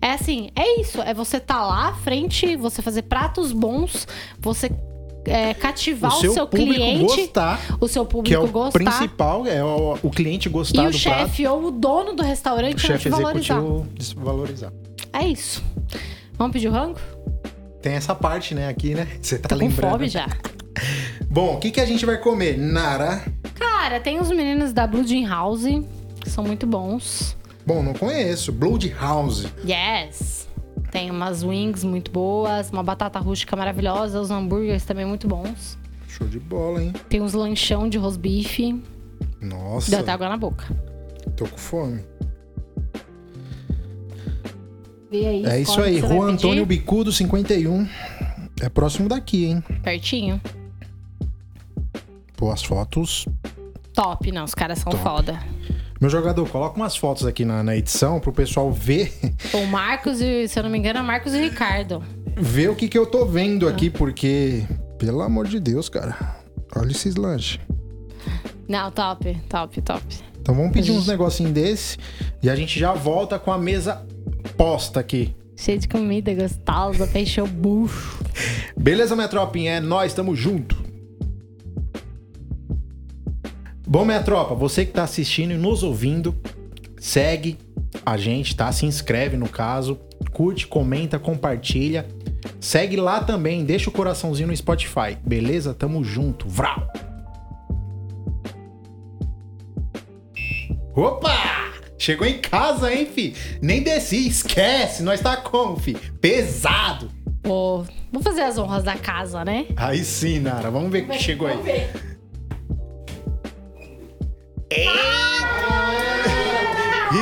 É assim, é isso. É você tá lá à frente, você fazer pratos bons, você é, cativar o seu, público cliente, gostar, o seu que é público o gostar. principal, é o, o cliente gostar E o chefe ou o dono do O restaurante não chefe te valorizar. executivo desvalorizar. É isso. Vamos pedir o rango? Tem essa parte, né, aqui, né? Você tá Tô com lembrando. fome já. Bom, o que, que a gente vai comer? Nara. Cara, tem os meninos da Blue Jean House, que são muito bons. Bom, não conheço. Blood House. Yes! Tem umas wings muito boas, uma batata rústica maravilhosa, os hambúrgueres também muito bons. Show de bola, hein? Tem uns lanchão de rosbife. Nossa, Deu até água na boca. tô com fome. Vê aí. É isso aí, pedir. Antônio Bicudo, 51. É próximo daqui, hein? Pertinho. Pô, as fotos. Top, não, os caras são Top. foda. Meu jogador, coloca umas fotos aqui na, na edição pro pessoal ver, O Marcos e, se eu não me engano, é Marcos e Ricardo. ver o que, que eu tô vendo aqui, porque, pelo amor de Deus, cara. Olha esses lanches. Não, top, top, top. Então vamos pedir uns negocinhos desse e a gente já volta com a mesa posta aqui. Cheio de comida gostosa encher o bucho. Beleza, minha tropinha? É nós, tamo junto. Bom, minha tropa, você que tá assistindo e nos ouvindo, segue a gente, tá? Se inscreve no caso, curte, comenta, compartilha. Segue lá também, deixa o coraçãozinho no Spotify, beleza? Tamo junto. Vrau! Opa! Chegou em casa, hein, fi? Nem desci, esquece, nós tá como, fi? Pesado! Pô, vamos fazer as honras da casa, né? Aí sim, Nara. Vamos ver o que chegou aí.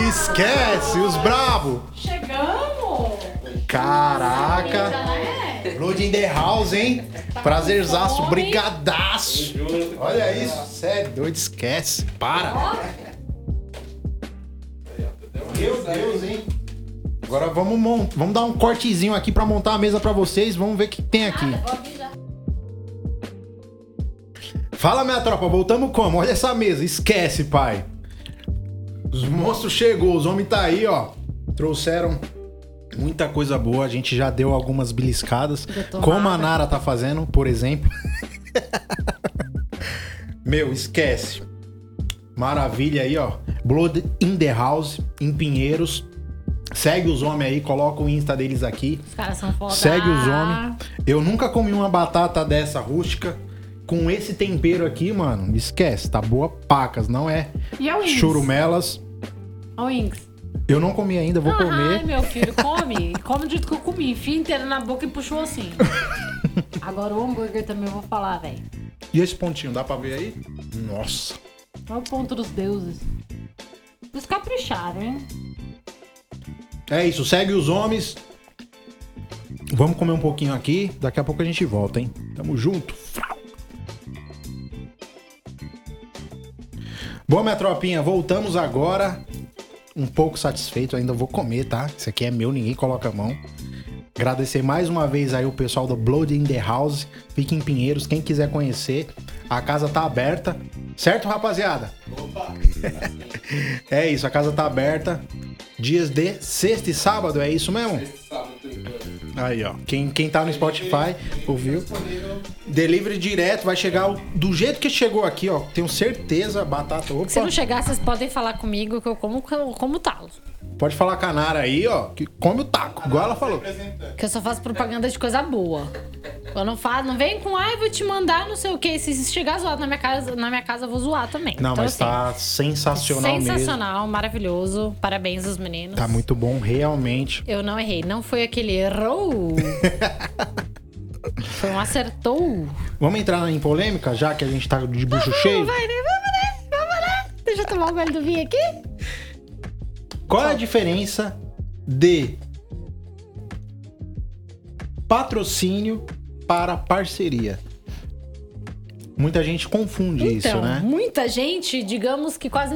Esquece os bravos. Chegamos! Caraca. Blood in the house, hein? Prazerzaço, fome? brigadaço. Olha isso, sério, doido, esquece. Para. Meu Deus, hein? Agora vamos, vamos dar um cortezinho aqui pra montar a mesa pra vocês. Vamos ver o que tem aqui. Fala, minha tropa, voltamos como? Olha essa mesa, esquece, pai. Os monstros chegou, os homens tá aí, ó. Trouxeram muita coisa boa. A gente já deu algumas beliscadas. Detonada. Como a Nara tá fazendo, por exemplo. Meu, esquece. Maravilha aí, ó. Blood in the House, em Pinheiros. Segue os homens aí, coloca o Insta deles aqui. Os caras são foda. Segue os homens. Eu nunca comi uma batata dessa rústica. Com esse tempero aqui, mano, esquece. Tá boa pacas, não é E é o Wings? churumelas. Ó o Wings. Eu não comi ainda, vou Ai, comer. meu filho, come. come do jeito que eu comi. Enfia inteiro na boca e puxou assim. Agora o hambúrguer também eu vou falar, velho. E esse pontinho, dá pra ver aí? Nossa. Olha o ponto dos deuses. Eles capricharam, hein? É isso, segue os homens. Vamos comer um pouquinho aqui. Daqui a pouco a gente volta, hein? Tamo junto. Bom, minha tropinha, voltamos agora. Um pouco satisfeito, ainda vou comer, tá? Isso aqui é meu, ninguém coloca a mão. Agradecer mais uma vez aí o pessoal do Blood in the House. Fique em Pinheiros, quem quiser conhecer. A casa tá aberta. Certo, rapaziada? é isso, a casa tá aberta. Dias de sexta e sábado, é isso mesmo? Aí, ó. Quem, quem tá no Spotify, ouviu? Delivery direto, vai chegar do jeito que chegou aqui, ó. Tenho certeza, batata. Opa, Se não chegar, vocês podem falar comigo que eu como, como talo. Pode falar com a Nara aí, ó, que come o taco, igual ela falou. Que eu só faço propaganda de coisa boa. Eu não faço, não vem com, ai, vou te mandar não sei o quê. Se chegar zoado na minha casa, na minha casa eu vou zoar também. Não, Então, mas assim, tá sensacional, mesmo. sensacional, maravilhoso. Parabéns aos meninos. Tá muito bom, realmente. Eu não errei. Não foi aquele errou. foi um acertou. Vamos entrar em polêmica, já que a gente tá de bucho cheio? Vai, né? Vamos, né? Vamos, né? Deixa eu tomar um gole do vinho aqui. Qual é a diferença de patrocínio para parceria? Muita gente confunde isso, Então, né? muita gente, digamos que quase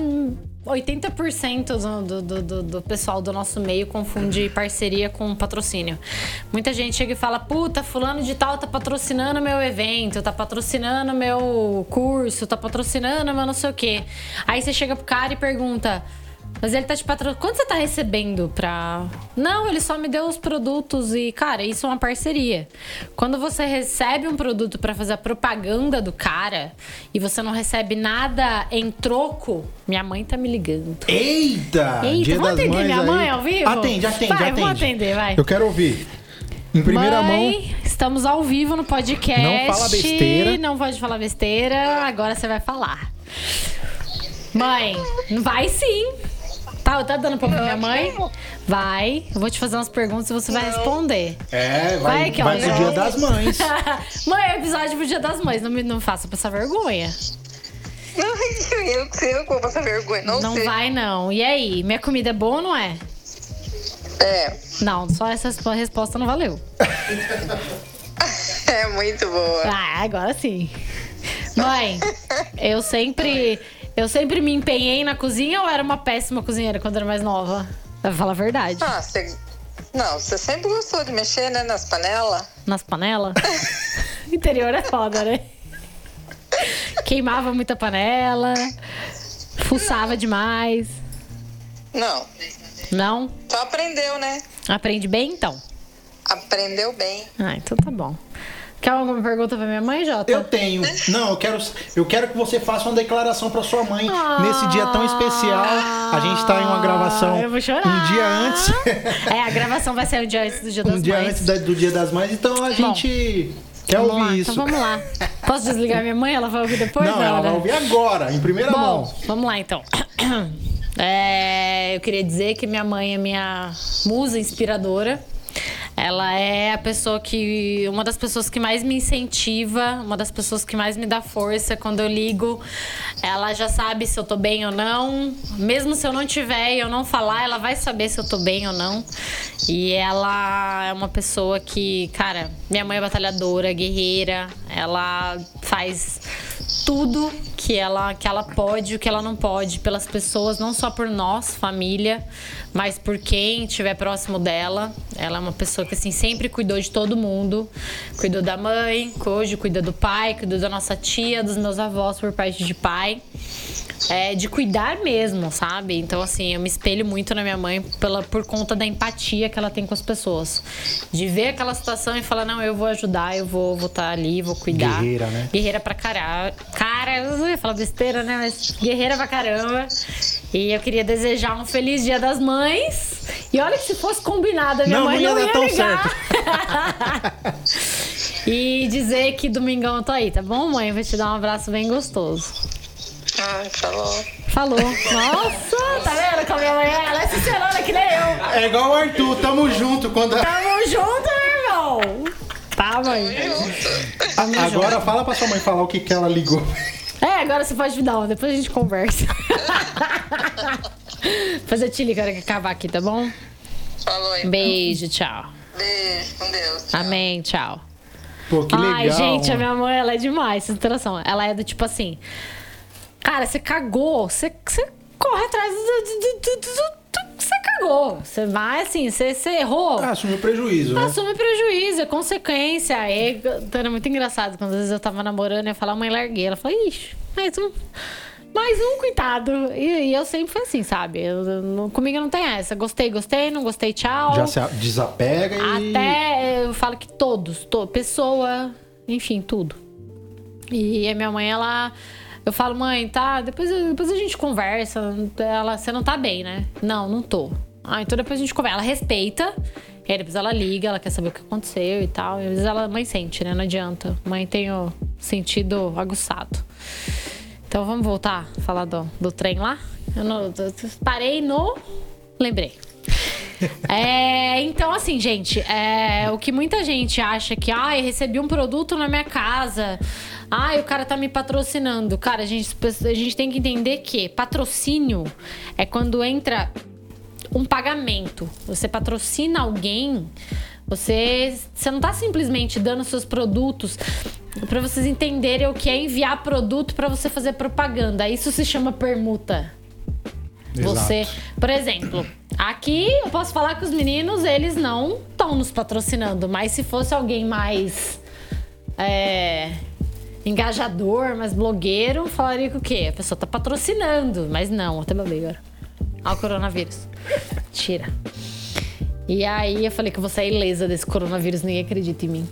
80% do, do, do, do pessoal do nosso meio confunde parceria com patrocínio. Muita gente chega e fala: puta, fulano de tal tá patrocinando meu evento, tá patrocinando meu curso, tá patrocinando meu não sei o quê. Aí você chega pro cara e pergunta. Mas ele tá te patrocinando. Quanto você tá recebendo pra. Não, ele só me deu os produtos e, cara, isso é uma parceria. Quando você recebe um produto pra fazer a propaganda do cara e você não recebe nada em troco, minha mãe tá me ligando. Eita! Eita, Dia vamos atender minha aí. mãe ao vivo? Atende, atende, Vai, atende. vamos atender, vai. Eu quero ouvir. Em primeira mãe, mão, estamos ao vivo no podcast. Não fala besteira. Não pode falar besteira, agora você vai falar. Mãe, vai sim. Tá, tá dando pra minha mãe? Vai. Eu vou te fazer umas perguntas e você vai responder. é, vai, Vai aqui, ó, vai pro Dia das Mães. mãe, é episódio pro Dia das Mães. Não me não faça passar vergonha. eu sei eu que vou passar vergonha, não, Não sei. vai, não. E aí, minha comida é boa ou não é? É, Não, só essa resp- resposta não valeu. é muito boa. Ah, agora sim. Mãe, eu sempre. Eu sempre me empenhei na cozinha ou era uma péssima cozinheira quando era mais nova? Vai falar a verdade. Ah, você. Não, você sempre gostou de mexer, né, nas panelas? Nas panelas? Interior é foda, né? Queimava muita panela. Fuçava demais. Não. Não? Só aprendeu, né? Aprende bem, então? Aprendeu bem. Ah, então tá bom. Quer alguma pergunta pra minha mãe, Jota? Eu tenho. Não, eu quero, eu quero que você faça uma declaração pra sua mãe nesse dia tão especial. A gente tá em uma gravação Ah, Eu vou chorar. um dia antes. É, a gravação vai ser um dia antes do Dia das um dia Mães. antes do Dia das Mães, então a gente quer Vamos ouvir lá, isso. Então vamos lá. Posso desligar minha mãe? Ela vai ouvir depois? Não, ela né? vai ouvir agora, em primeira Bom, mão. vamos lá então. É, eu queria dizer que minha mãe é minha musa inspiradora. Ela é a pessoa que. Uma das pessoas que mais me incentiva, uma das pessoas que mais me dá força. Quando eu ligo, ela já sabe se eu tô bem ou não. Mesmo se eu não tiver e eu não falar, ela vai saber se eu tô bem ou não. E ela é uma pessoa que, cara, minha mãe é batalhadora, guerreira. Ela faz tudo que ela, que ela pode, o que ela não pode, pelas pessoas, não só por nós, família, mas por quem estiver próximo dela. Ela é uma pessoa que assim sempre cuidou de todo mundo. Cuidou da mãe, hoje cuida do pai, cuidou da nossa tia, dos meus avós por parte de pai. É, de cuidar mesmo, sabe? Então, assim, eu me espelho muito na minha mãe pela, por conta da empatia que ela tem com as pessoas. De ver aquela situação e falar, não, eu vou ajudar, eu vou estar vou tá ali, vou cuidar. Guerreira, né? Guerreira pra caralho. Cara, eu ia falar besteira, né? Mas guerreira pra caramba. E eu queria desejar um feliz dia das mães. E olha que se fosse combinado, a minha Não, mãe não não ia tão ligar. e dizer que domingão eu tô aí, tá bom, mãe? Vou te dar um abraço bem gostoso. Ai, falou. Falou. Nossa, tá vendo como a minha mãe é? Ela é sincerona que nem eu. É igual o Arthur, tamo junto. Quando... Tamo junto, meu irmão. Tá, mãe? Tamo Agora fala pra sua mãe falar o que, que ela ligou. É, agora você pode me dar uma, depois a gente conversa. eu te hora que acabar aqui, tá bom? Falou aí. Beijo, tchau. Beijo, com Deus. Tchau. Amém, tchau. Pô, que legal. Ai, gente, a minha mãe, ela é demais, sem interação. Ela é do tipo assim. Cara, você cagou, você, você corre atrás do, do, do, do- você cagou. Você vai assim, você, você errou. Ah, assumiu prejuízo, né? Assume prejuízo, é consequência. Aí, era muito engraçado quando às vezes eu tava namorando e eu falava, mãe, larguei. Ela falou, ixi, mais um. Mais um, coitado. E, e eu sempre fui assim, sabe? Eu- eu comigo não tem essa. Gostei, gostei, não gostei, tchau. Já se desapega e. Até eu falo que todos, to, pessoa, enfim, tudo. E a minha mãe, ela. Eu falo, mãe, tá, depois, depois a gente conversa. Ela, você não tá bem, né? Não, não tô. Ah, então depois a gente conversa. Ela respeita. E aí depois ela liga, ela quer saber o que aconteceu e tal. E às vezes ela, mãe sente, né? Não adianta. Mãe tem o sentido aguçado. Então vamos voltar a falar do, do trem lá? Eu não, eu parei no. Lembrei. É, então, assim, gente, é, o que muita gente acha que, ah, eu recebi um produto na minha casa, ah, o cara tá me patrocinando. Cara, a gente, a gente tem que entender que patrocínio é quando entra um pagamento. Você patrocina alguém, você, você não tá simplesmente dando seus produtos para vocês entenderem o que é enviar produto para você fazer propaganda. Isso se chama permuta. Você, Exato. por exemplo, aqui eu posso falar que os meninos, eles não estão nos patrocinando, mas se fosse alguém mais é, engajador, mais blogueiro, falaria que o quê? A pessoa tá patrocinando, mas não, até babei agora. Olha o coronavírus. Tira. E aí eu falei que eu vou sair ilesa desse coronavírus, ninguém acredita em mim.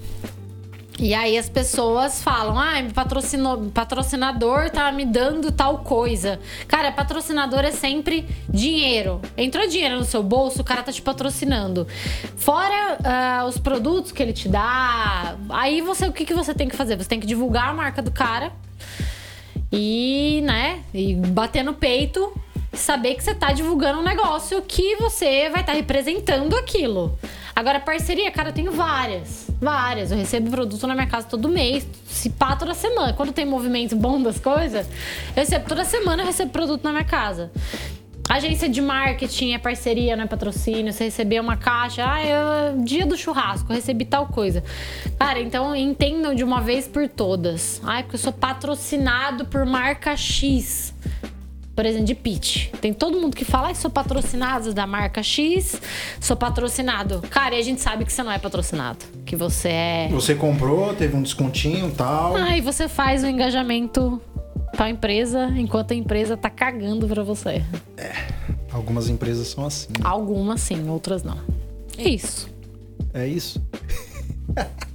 E aí as pessoas falam, ah, patrocinou, patrocinador tá me dando tal coisa. Cara, patrocinador é sempre dinheiro. Entrou dinheiro no seu bolso, o cara tá te patrocinando. Fora ah, os produtos que ele te dá, aí você o que, que você tem que fazer? Você tem que divulgar a marca do cara e, né, e bater no peito saber que você tá divulgando um negócio que você vai estar representando aquilo. Agora, parceria, cara, eu tenho várias. Várias. Eu recebo produto na minha casa todo mês. Se pá, toda semana. Quando tem movimento bom das coisas, eu recebo toda semana, eu recebo produto na minha casa. Agência de marketing é parceria, não é patrocínio. Você receber uma caixa, ah, eu, dia do churrasco, recebi tal coisa. Cara, então entendam de uma vez por todas. Ai, porque eu sou patrocinado por marca X. Por exemplo, de pitch. Tem todo mundo que fala, ai, sou patrocinado da marca X, sou patrocinado. Cara, e a gente sabe que você não é patrocinado. Que você é. Você comprou, teve um descontinho e tal. Ai, você faz o engajamento pra empresa enquanto a empresa tá cagando pra você. Algumas empresas são assim. Algumas sim, outras não. É isso. É isso?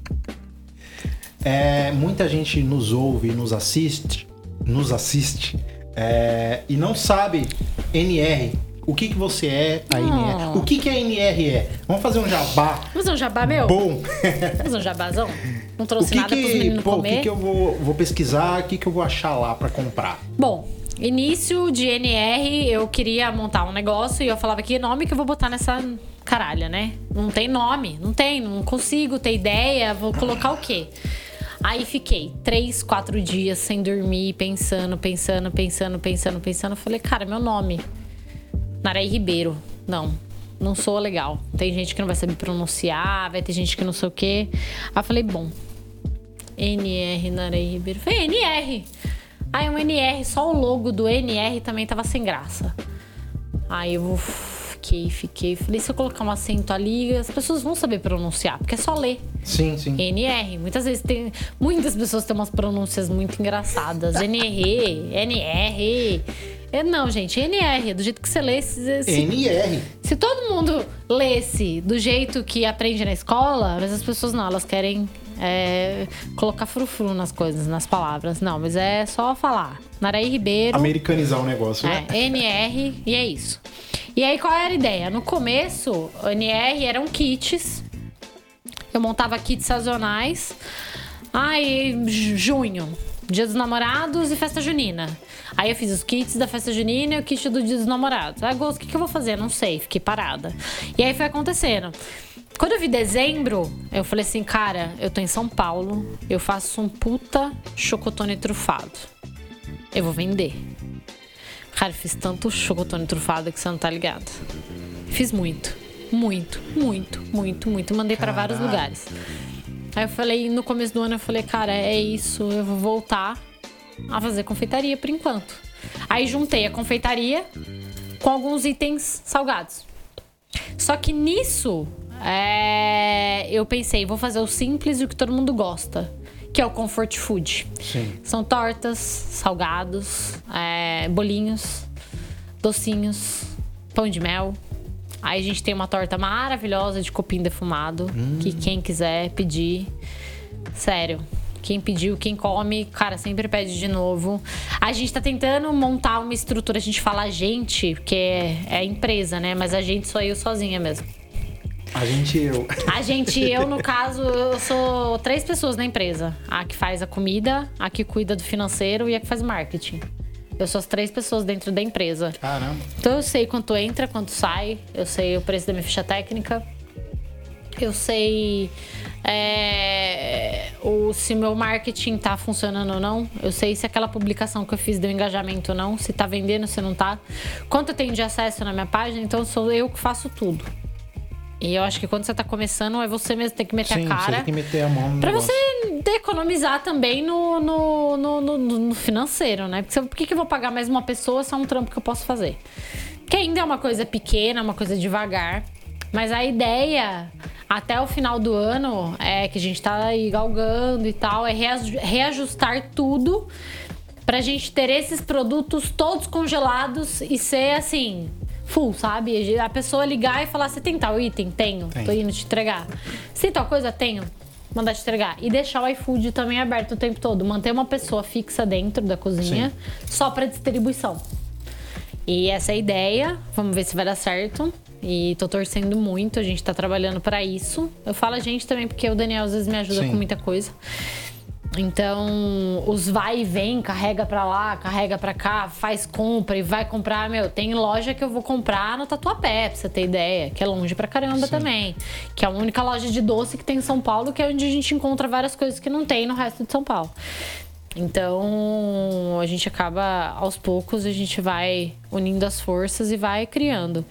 É, muita gente nos ouve, nos assiste, nos assiste é, e não sabe NR. O que, que você é a NR? Oh. O que, que a NR é? Vamos fazer um jabá Vamos fazer um jabá, meu? bom. Vamos fazer um jabazão? Não o trouxe que, nada pros que, meninos pô, o comer. que, que eu vou, vou pesquisar? O que, que eu vou achar lá pra comprar? Bom, início de NR, eu queria montar um negócio e eu falava que nome que eu vou botar nessa caralha, né? Não tem nome, não tem, não consigo ter ideia, vou colocar o quê? Aí fiquei três, quatro dias sem dormir, pensando, pensando, pensando, pensando, pensando. Falei, cara, meu nome. Naraí Ribeiro. Não, não sou legal. Tem gente que não vai saber pronunciar, vai ter gente que não sei o quê. Aí falei, bom, NR Naraí Ribeiro. Falei, NR. Aí um NR, só o logo do NR também tava sem graça. Aí eu fiquei, fiquei. Falei, se eu colocar um acento ali, as pessoas vão saber pronunciar, porque é só ler. Sim, sim. NR. Muitas vezes tem. Muitas pessoas têm umas pronúncias muito engraçadas. NR, NR. É, não, gente, NR, do jeito que você lê. Se, se, NR. se todo mundo lesse do jeito que aprende na escola, mas as pessoas não, elas querem é, colocar frufru nas coisas, nas palavras. Não, mas é só falar. Naraí Ribeiro. Americanizar o negócio, né? É, NR e é isso. E aí, qual era a ideia? No começo, NR eram kits. Eu montava kits sazonais. Aí, ju- junho, Dia dos Namorados e Festa Junina. Aí eu fiz os kits da Festa Junina e o kit do Dia dos Namorados. Agosto, o que, que eu vou fazer? Não sei, fiquei parada. E aí foi acontecendo. Quando eu vi dezembro, eu falei assim, cara, eu tô em São Paulo, eu faço um puta chocotone trufado. Eu vou vender. Cara, eu fiz tanto chocotone trufado que você não tá ligado. Fiz muito. Muito, muito, muito, muito. Mandei pra vários lugares. Aí eu falei, no começo do ano, eu falei, cara, é isso, eu vou voltar a fazer confeitaria por enquanto. Aí juntei a confeitaria com alguns itens salgados. Só que nisso, é, eu pensei, vou fazer o simples e o que todo mundo gosta, que é o comfort food. Sim. São tortas, salgados, é, bolinhos, docinhos, pão de mel. Aí a gente tem uma torta maravilhosa de cupim defumado, que quem quiser pedir, sério. Quem pediu, quem come, cara, sempre pede de novo. A gente tá tentando montar uma estrutura, a gente fala a gente, porque é, é empresa, né? Mas a gente sou eu sozinha mesmo. A gente e eu. A gente, eu no caso, eu sou três pessoas na empresa. A que faz a comida, a que cuida do financeiro e a que faz o marketing. Eu sou as três pessoas dentro da empresa. Caramba. Então eu sei quanto entra, quanto sai, eu sei o preço da minha ficha técnica, eu sei é, o, se meu marketing tá funcionando ou não, eu sei se aquela publicação que eu fiz deu engajamento ou não, se tá vendendo, se não tá, quanto eu tenho de acesso na minha página, então sou eu que faço tudo. E eu acho que quando você tá começando, é você mesmo tem que meter Sim, a você cara. tem que meter a mão Pra negócio. você economizar também no, no, no, no- financeiro, né? Porque por que, que eu vou pagar mais uma pessoa se é um trampo que eu posso fazer? Que ainda é uma coisa pequena, uma coisa devagar. Mas a ideia, até o final do ano, é que a gente tá aí galgando e tal, é reaju- reajustar tudo pra gente ter esses produtos todos congelados e ser assim, full, sabe? A pessoa ligar e falar: Você tem tal item? Tenho, Tem. tô indo te entregar. Você tem tal coisa? Tenho. Mandar te entregar. E deixar o iFood também aberto o tempo todo. Manter uma pessoa fixa dentro da cozinha só pra distribuição. E essa é a ideia. Vamos ver se vai dar certo. E tô torcendo muito, a gente tá trabalhando pra isso. Eu falo a gente também porque o Daniel às vezes me ajuda Sim. com muita coisa. Então, os vai e vem, carrega pra lá, carrega pra cá, faz compra e vai comprar. Meu, tem loja que eu vou comprar no Tatuapé, pra você ter ideia, que é longe pra caramba também. Que é a única loja de doce que tem em São Paulo, que é onde a gente encontra várias coisas que não tem no resto de São Paulo. Então, a gente acaba, aos poucos, a gente vai unindo as forças e vai criando.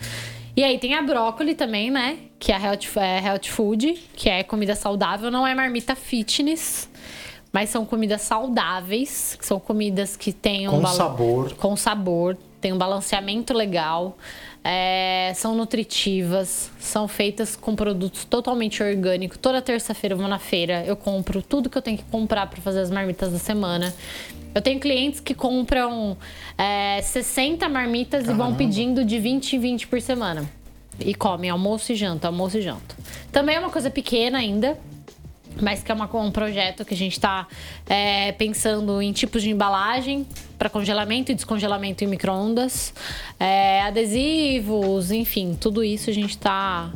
E aí tem a brócoli também, né? Que é a health, é health food, que é comida saudável, não é marmita fitness. Mas são comidas saudáveis, que são comidas que têm um Com sabor. com sabor, tem um balanceamento legal, é, são nutritivas, são feitas com produtos totalmente orgânicos. Toda terça-feira eu vou na feira, eu compro tudo que eu tenho que comprar para fazer as marmitas da semana. Eu tenho clientes que compram é, 60 marmitas e vão Caramba. pedindo de 20 em 20 por semana. E comem almoço e janta, almoço e janta. Também é uma coisa pequena ainda, mas que é uma- um projeto que a gente está pensando em tipos de embalagem para congelamento e descongelamento em micro-ondas, é, adesivos, enfim, tudo isso a gente está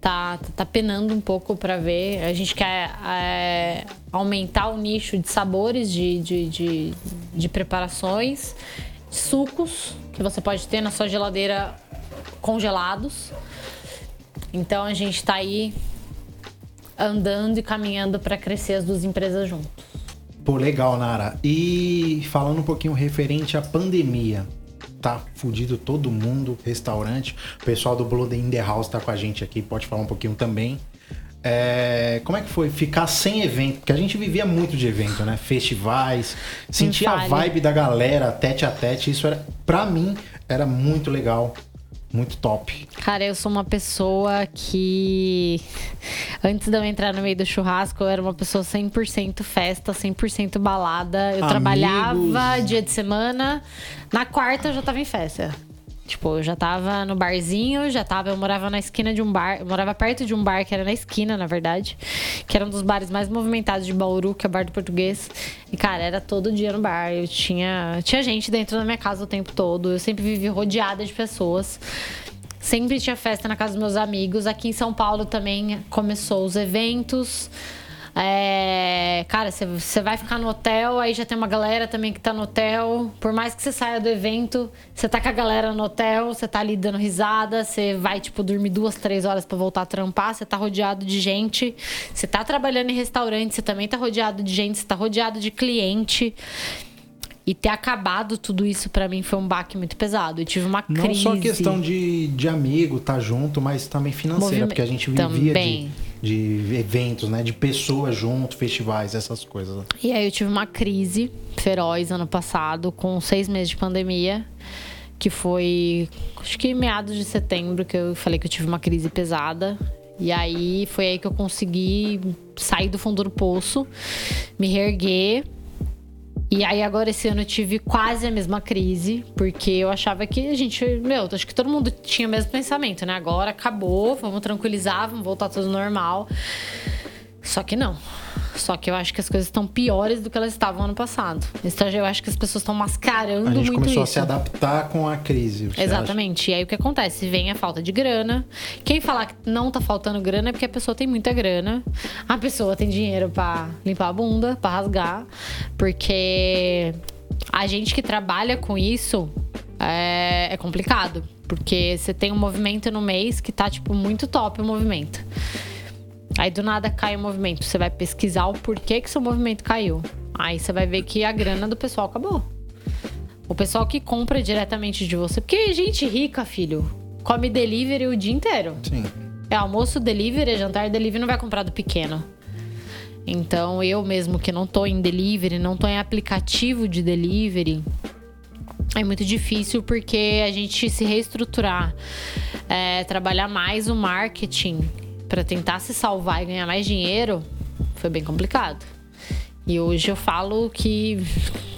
tá, tá penando um pouco para ver. A gente quer é, aumentar o nicho de sabores de, de, de, de preparações, sucos que você pode ter na sua geladeira congelados. Então a gente está aí andando e caminhando para crescer as duas empresas juntos. Pô, legal, Nara. E falando um pouquinho referente à pandemia. Tá fudido todo mundo, restaurante. O pessoal do Blood in the House tá com a gente aqui, pode falar um pouquinho também. É, como é que foi ficar sem evento? Porque a gente vivia muito de evento, né? Festivais, sentia a vibe da galera, tete a tete. Isso era, pra mim, era muito legal. Muito top. Cara, eu sou uma pessoa que. Antes de eu entrar no meio do churrasco, eu era uma pessoa 100% festa, 100% balada. Eu Amigos. trabalhava dia de semana. Na quarta eu já tava em festa. Tipo, eu já tava no barzinho, já tava. Eu morava na esquina de um bar. Eu morava perto de um bar que era na esquina, na verdade. Que era um dos bares mais movimentados de Bauru, que é o bar do português. E, cara, era todo dia no bar. Eu tinha. Tinha gente dentro da minha casa o tempo todo. Eu sempre vivi rodeada de pessoas. Sempre tinha festa na casa dos meus amigos. Aqui em São Paulo também começou os eventos. É, cara, você vai ficar no hotel, aí já tem uma galera também que tá no hotel. Por mais que você saia do evento, você tá com a galera no hotel, você tá ali dando risada, você vai, tipo, dormir duas, três horas para voltar a trampar, você tá rodeado de gente, você tá trabalhando em restaurante, você também tá rodeado de gente, você tá rodeado de cliente. E ter acabado tudo isso para mim foi um baque muito pesado. Eu tive uma Não crise. só questão de, de amigo, tá junto, mas também financeira, porque a gente vivia Também. de, de eventos, né? De pessoas junto, festivais, essas coisas. E aí eu tive uma crise feroz ano passado, com seis meses de pandemia, que foi acho que meados de setembro que eu falei que eu tive uma crise pesada. E aí foi aí que eu consegui sair do fundo do poço, me reerguer. E aí agora esse ano eu tive quase a mesma crise, porque eu achava que a gente, meu, acho que todo mundo tinha o mesmo pensamento, né? Agora acabou, vamos tranquilizar, vamos voltar tudo normal. Só que não. Só que eu acho que as coisas estão piores do que elas estavam ano passado. Então eu acho que as pessoas estão mascarando A gente muito começou isso. a se adaptar com a crise. Exatamente. E aí o que acontece? Vem a falta de grana. Quem falar que não tá faltando grana é porque a pessoa tem muita grana. A pessoa tem dinheiro pra limpar a bunda, pra rasgar. Porque a gente que trabalha com isso é, é complicado. Porque você tem um movimento no mês que tá, tipo, muito top o movimento. Aí do nada cai o movimento. Você vai pesquisar o porquê que seu movimento caiu. Aí você vai ver que a grana do pessoal acabou. O pessoal que compra diretamente de você. Porque gente rica, filho, come delivery o dia inteiro. Sim. É almoço delivery, é jantar delivery, não vai comprar do pequeno. Então eu mesmo que não tô em delivery, não tô em aplicativo de delivery, é muito difícil porque a gente se reestruturar, é, trabalhar mais o marketing para tentar se salvar e ganhar mais dinheiro foi bem complicado. E hoje eu falo que,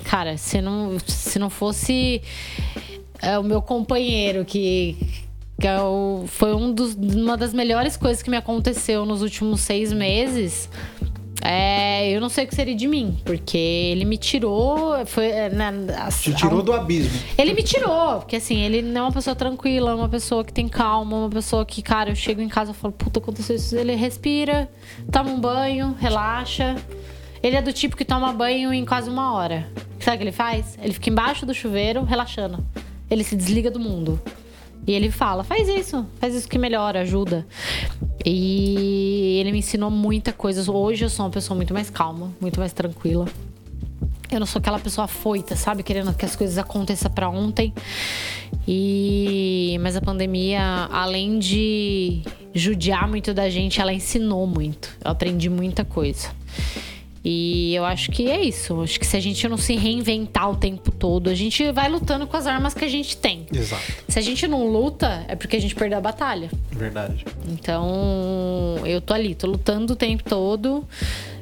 cara, se não, se não fosse é, o meu companheiro que, que é o- foi um dos, uma das melhores coisas que me aconteceu nos últimos seis meses. É, eu não sei o que seria de mim, porque ele me tirou. Foi, é, né, as- Te tirou a- do abismo. ele me tirou, porque assim, ele não é uma pessoa tranquila, é uma pessoa que tem calma, uma pessoa que, cara, eu chego em casa e falo, puta, aconteceu isso. Ele respira, toma um banho, relaxa. Ele é do tipo que toma banho em quase uma hora. Sabe o que ele faz? Ele fica embaixo do chuveiro, relaxando. Ele se desliga do mundo. E ele fala, faz isso, faz isso que melhora, ajuda. E ele me ensinou muita coisa. Hoje eu sou uma pessoa muito mais calma, muito mais tranquila. Eu não sou aquela pessoa foita, sabe? Querendo que as coisas aconteçam pra ontem. E mas a pandemia, além de judiar muito da gente, ela ensinou muito. Eu aprendi muita coisa. E eu acho que é isso. Acho que se a gente não se reinventar o tempo todo, a gente vai lutando com as armas que a gente tem. Exato. Se a gente não luta, é porque a gente perdeu a batalha. Verdade. Então, eu tô ali, tô lutando o tempo todo.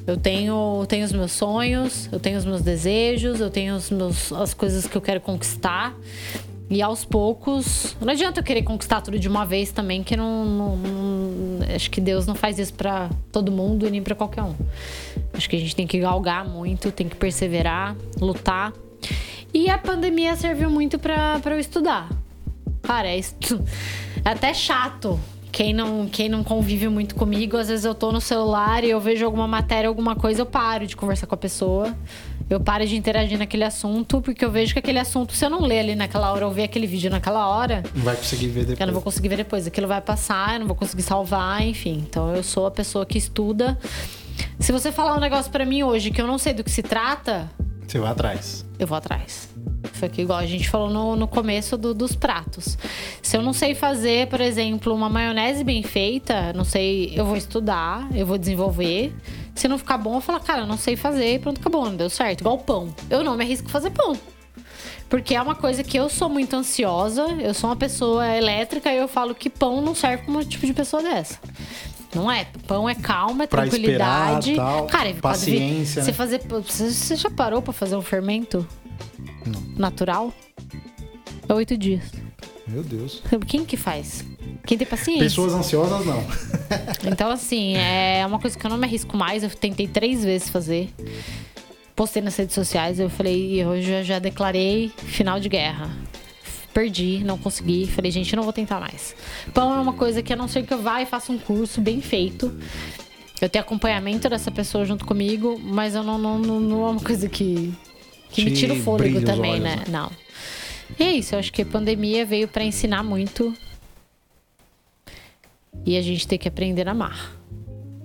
Eu tenho, tenho os meus sonhos, eu tenho os meus desejos, eu tenho os meus, as coisas que eu quero conquistar. E aos poucos. Não adianta eu querer conquistar tudo de uma vez também, que não. não- não- acho que Deus não faz isso pra todo mundo e nem pra qualquer um. Acho que a gente tem que galgar muito, tem que perseverar, lutar. E a pandemia serviu muito pra eu estudar. Cara, é, é até chato. Quem não, quem não convive muito comigo, às vezes eu tô no celular e eu vejo alguma matéria, alguma coisa, eu paro de conversar com a pessoa. Eu paro de interagir naquele assunto, porque eu vejo que aquele assunto, se eu não ler ali naquela hora ou ver aquele vídeo naquela hora, Não vai conseguir ver depois. eu não vou conseguir ver depois. Aquilo vai passar, eu não vou conseguir salvar, enfim. Então eu sou a pessoa que estuda. Se você falar um negócio pra mim hoje que eu não sei do que se trata, Você vai atrás. eu vou atrás. Foi que igual a gente falou no, no começo do- dos pratos. Se eu não sei fazer, por exemplo, uma maionese bem feita, não sei, eu vou estudar, eu vou desenvolver. Se não ficar bom, eu falo, cara, não sei fazer, pronto, acabou, não deu certo. Igual pão. Eu não me arrisco a fazer pão. Porque é uma coisa que eu sou muito ansiosa, eu sou uma pessoa elétrica e eu falo que pão não serve como tipo de pessoa dessa. Não é. Pão é calma, é Pra tranquilidade. esperar, tal, Cara, paciência, Você né? fazer. Você já parou pra fazer um fermento natural? É oito dias. Meu Deus. Quem que faz? Quem tem paciência? Pessoas ansiosas, não. Então, assim, é uma coisa que eu não me arrisco mais. Eu tentei três vezes fazer. Postei nas redes sociais. Eu falei, eu já, já declarei final de guerra. Perdi, não consegui. Falei, gente, não vou tentar mais. Pão é uma coisa que a não ser que eu vá e faça um curso bem feito. Eu tenho acompanhamento dessa pessoa junto comigo, mas eu não, não, não, não é uma coisa que, que me tira o fôlego também, olhos, né? né? Não. E é isso, eu acho que a pandemia veio pra ensinar muito. E a gente tem que aprender a amar.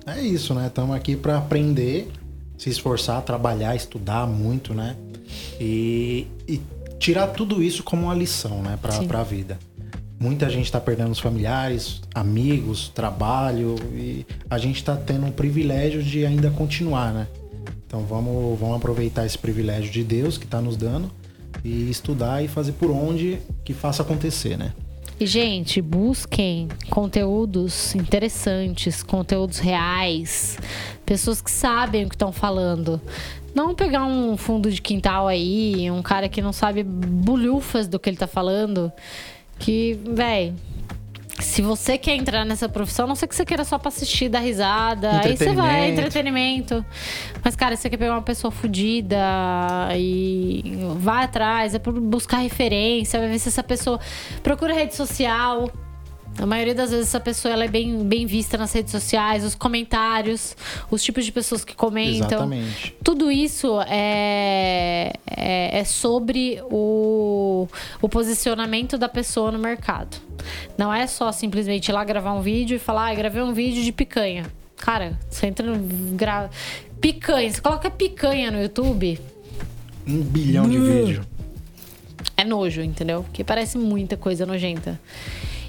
É isso, né? Estamos aqui para aprender, se esforçar, trabalhar, estudar muito, né? E, e tirar tudo isso como uma lição, né? Para a vida. Muita gente está perdendo os familiares, amigos, trabalho e a gente está tendo um privilégio de ainda continuar, né? Então vamos, vamos aproveitar esse privilégio de Deus que está nos dando e estudar e fazer por onde que faça acontecer, né? E, gente, busquem conteúdos interessantes, conteúdos reais, pessoas que sabem o que estão falando. Não pegar um fundo de quintal aí, um cara que não sabe bulhufas do que ele tá falando. Que, véi, se você quer entrar nessa profissão, não sei que você queira só pra assistir, dar risada. Aí você vai, Entretenimento. entretenimento. Mas, cara, você quer pegar uma pessoa fodida e vai atrás, é por buscar referência, vai ver se essa pessoa. Procura rede social. A maioria das vezes essa pessoa ela é bem, bem vista nas redes sociais, os comentários, os tipos de pessoas que comentam. Exatamente. Tudo isso é, é, é sobre o, o posicionamento da pessoa no mercado. Não é só simplesmente ir lá gravar um vídeo e falar, ah, gravei um vídeo de picanha. Cara, você entra no. Gra... Picanha, você coloca picanha no YouTube, Um bilhão de vídeos. é nojo, entendeu? Porque parece muita coisa nojenta.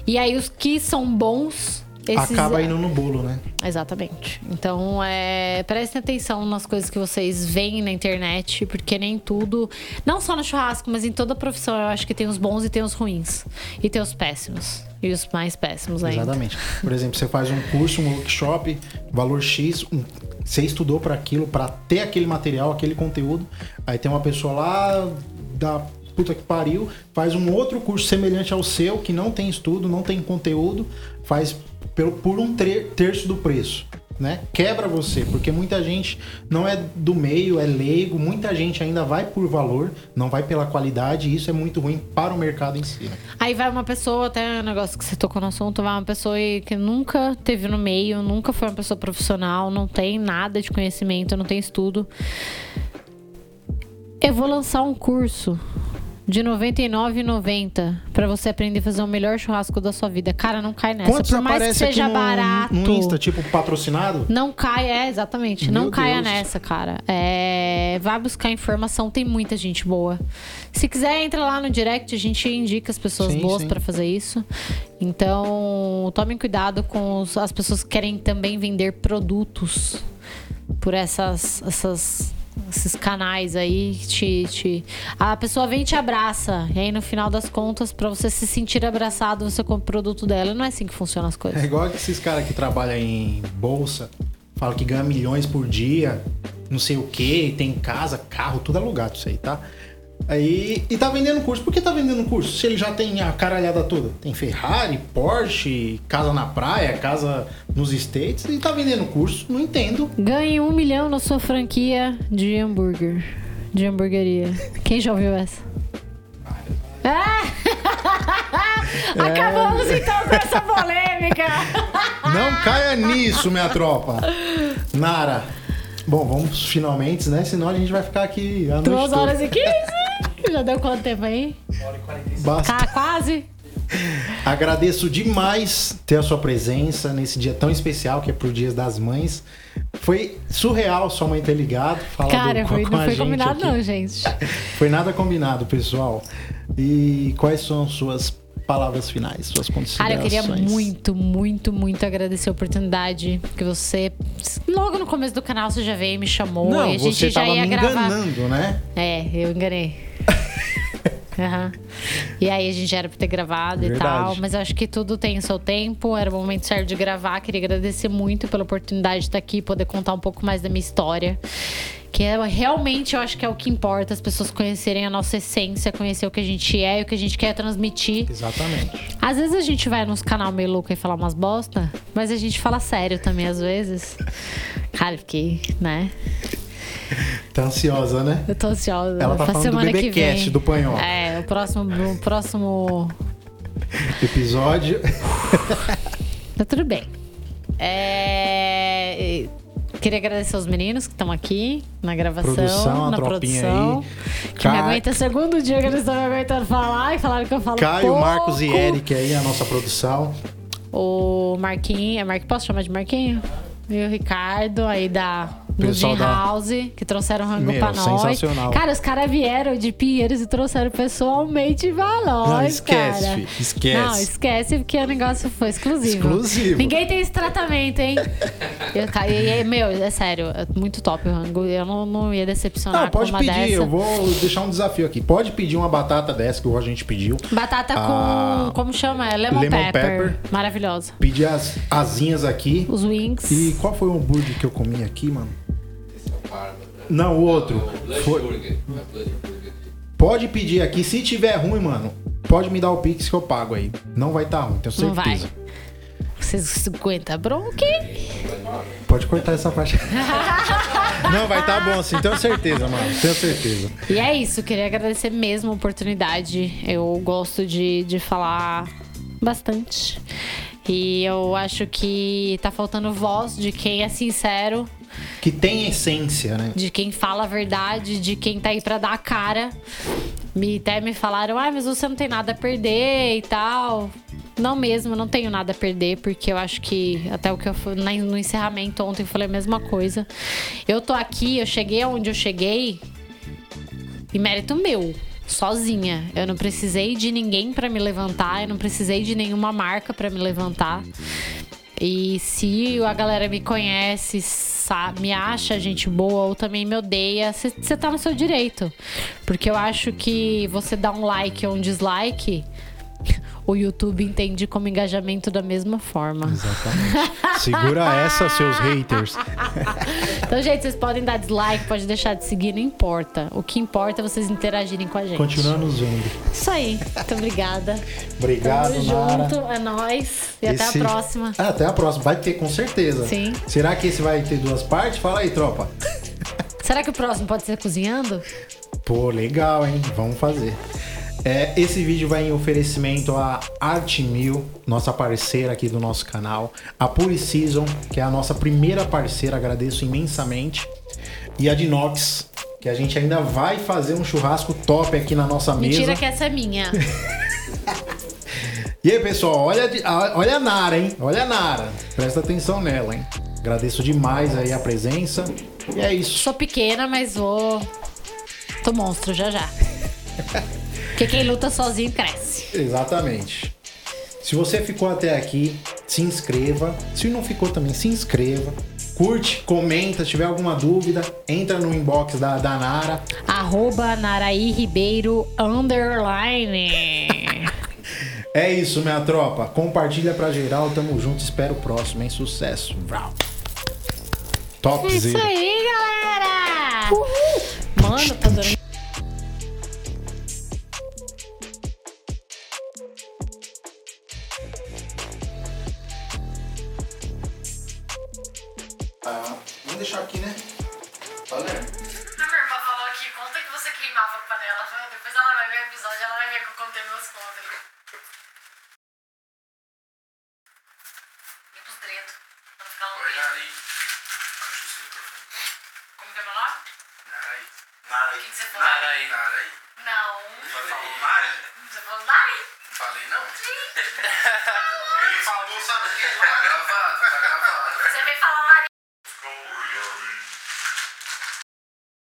E aí os que são bons. Esses... Acaba indo no bolo, né? Exatamente. Então, é, prestem atenção nas coisas que vocês veem na internet, porque nem tudo, não só no churrasco, mas em toda profissão, eu acho que tem os bons e tem os ruins. E tem os péssimos. E os mais péssimos ainda. Exatamente. Por exemplo, você faz um curso, um workshop, valor X, um- você estudou para aquilo, para ter aquele material, aquele conteúdo. Aí tem uma pessoa lá da puta que pariu, faz um outro curso semelhante ao seu, que não tem estudo, não tem conteúdo, faz por um terço do preço. Né? Quebra você, porque muita gente não é do meio, é leigo, muita gente ainda vai por valor, não vai pela qualidade, e isso é muito ruim para o mercado em si. né? Aí vai uma pessoa, até um negócio que você tocou no assunto, vai uma pessoa que nunca teve no meio, nunca foi uma pessoa profissional, não tem nada de conhecimento, não tem estudo. Eu vou lançar um curso de R$ 99,90 pra você aprender a fazer o melhor churrasco da sua vida. Cara, não cai nessa. Quantos Por mais que seja no, barato. no Insta, tipo patrocinado? Não caia, é, exatamente. Meu não caia Deus. nessa, cara. É, vai buscar informação, tem muita gente boa. Se quiser, entra lá no direct, a gente indica as pessoas Sim, boas pra fazer isso. Então, tomem cuidado com os- as pessoas que querem também vender produtos por essas, essas esses canais aí te, te a pessoa vem e te abraça e aí no final das contas pra você se sentir abraçado você compra o produto dela não é assim que funcionam as coisas É igual esses caras que trabalham em bolsa, falam que ganha milhões por dia, não sei o que, tem casa, carro, tudo alugado isso aí, tá? Aí, e tá vendendo curso. Por que tá vendendo curso? Se ele já tem a caralhada toda. Tem Ferrari, Porsche, casa na praia, casa nos States e tá vendendo curso. Não entendo. Ganhe um milhão na sua franquia de hambúrguer. De hamburgueria. Quem já ouviu essa? Ah! Acabamos então com essa polêmica. Não caia nisso, minha tropa. Nara. Bom, vamos finalmente, né? Senão a gente vai ficar aqui a noite Duas toda. horas e quinze. Já deu quanto tempo aí? Basta. Tá quase? Agradeço demais ter a sua presença nesse dia tão especial que é pro Dia das Mães. Foi surreal sua mãe ter ligado, falado Cara, com, foi, com não a foi gente combinado aqui. não, gente. Foi nada combinado, pessoal. E quais são suas palavras finais, suas Cara, considerações? eu queria muito, muito, muito agradecer a oportunidade que você. Logo no começo do canal você já veio e me chamou. Não, e a gente você já tava ia me gravar. enganando, né? É, eu enganei. Aham. E aí a gente era pra ter gravado e Verdade. tal. Mas eu acho que tudo tem o seu tempo. Era o momento certo de gravar. Queria agradecer muito pela oportunidade de estar aqui, poder contar um pouco mais da minha história. Que é, realmente eu acho que é o que importa, as pessoas conhecerem a nossa essência, conhecer o que a gente é e o que a gente quer transmitir. Exatamente. Às vezes a gente vai nos canal meio louco e falar umas bosta, mas a gente fala sério também às vezes. Cara, porque, né? Tá ansiosa, né? Eu tô ansiosa. Ela tá pra falando do BBcast, do Panhol. É, o próximo, o próximo Episódio. Tá tudo bem. É... Queria agradecer aos meninos que estão aqui na gravação, Produção, na produção. aí. Que me Ca- aguenta segundo dia que eles estão me aguentando falar e falaram que eu falo Caio, pouco. Marcos e Eric aí, a nossa produção. O Marquinho, é Mar... posso chamar de Marquinho? E o Ricardo, aí da Pessoal Nudging da- House, que trouxeram rango Meu, pra nós. sensacional. Cara, os caras vieram de Pinheiros e trouxeram pessoalmente Não, esquece, cara. filho, esquece. Não, esquece porque o negócio foi exclusivo. Exclusivo. Ninguém tem esse tratamento, hein? Eu, e, meu, é sério, é muito top o rango. Eu não, não ia decepcionar Não, pode com pedir, dessa. eu vou deixar um desafio aqui. Pode pedir uma batata dessa que a gente pediu. Batata com. Ah, como chama? É lemon, lemon pepper. pepper. Maravilhosa. Pedir as asinhas aqui. Os wings. E qual foi o hambúrguer que eu comi aqui, mano? Não, o outro. Foi- Pode pedir aqui. Se tiver ruim, mano, pode me dar o Pix que eu pago aí. Não vai estar ruim, tenho Não vai. certeza. Vocês aguentam bronca? Pode cortar essa parte. Não, vai estar bom assim, tenho certeza, mano. Tenho certeza. E é isso, queria agradecer mesmo a oportunidade. Eu gosto de, de falar bastante. E eu acho que tá faltando voz de quem é sincero, Que tem essência, né? de quem fala a verdade, de quem tá aí pra dar a cara. Me, até me falaram, ah, mas você não tem nada a perder e tal. Não mesmo, não tenho nada a perder, porque eu acho que até o que eu no encerramento ontem eu falei a mesma coisa. Eu tô aqui, eu cheguei onde eu cheguei e mérito meu, sozinha. Eu não precisei de ninguém pra me levantar, eu não precisei de nenhuma marca pra me levantar. E se a galera me conhece, sabe, me acha gente boa ou também me odeia, você tá no seu direito. Porque eu acho que você dá um like ou um dislike, o YouTube entende como engajamento da mesma forma. Exatamente. Segura essa, seus haters. Então, gente, vocês podem dar dislike, pode deixar de seguir, não importa. O que importa é vocês interagirem com a gente. Continua nos vendo. Isso aí. Muito obrigada. Obrigado, Tamo Nara. junto, é nóis. E até Esse- a próxima. Ah, até a próxima. Vai ter, com certeza. Sim. Será que esse vai ter duas partes? Fala aí, tropa. Será que o próximo pode ser cozinhando? Pô, legal, hein? Vamos fazer. É, esse vídeo vai em oferecimento a Art Mil, nossa parceira aqui do nosso canal. A Puri Season, que é a nossa primeira parceira, agradeço imensamente. E a Dinox, que a gente ainda vai fazer um churrasco top aqui na nossa mesa. Mentira que essa é minha. E aí, pessoal, olha, a- olha a Nara, hein? Olha a Nara. Presta atenção nela, hein? Agradeço demais aí a presença. E é isso. Sou pequena, mas vou. Tô monstro já já. Porque quem luta sozinho cresce. Exatamente. Se você ficou até aqui, se inscreva. Se não ficou também, se inscreva. Curte, comenta, se tiver alguma dúvida, entra no inbox da, da Nara. Arroba Naraí Ribeiro Underline. É isso, minha tropa. Compartilha pra geral, tamo junto. Espero o próximo, hein? Sucesso. Vrau. Isso Topzera. aí, galera! Mano, tá dormindo. vamos deixar aqui, né? Valeu. A minha irmã falou aqui, conta que você queimava a panela. Depois ela vai ver o episódio, ela vai ver que eu contei meus contos. Vem pros dedos. Pra não ficar Oi. Nari. Como que é meu nome? Nari. O que, que você falou? Nari. Nari. Não. Falou Nari? Você falou Nari? Não falei, não? Ele falou, sabe o que? Tá gravado, tá gravado. Você veio falar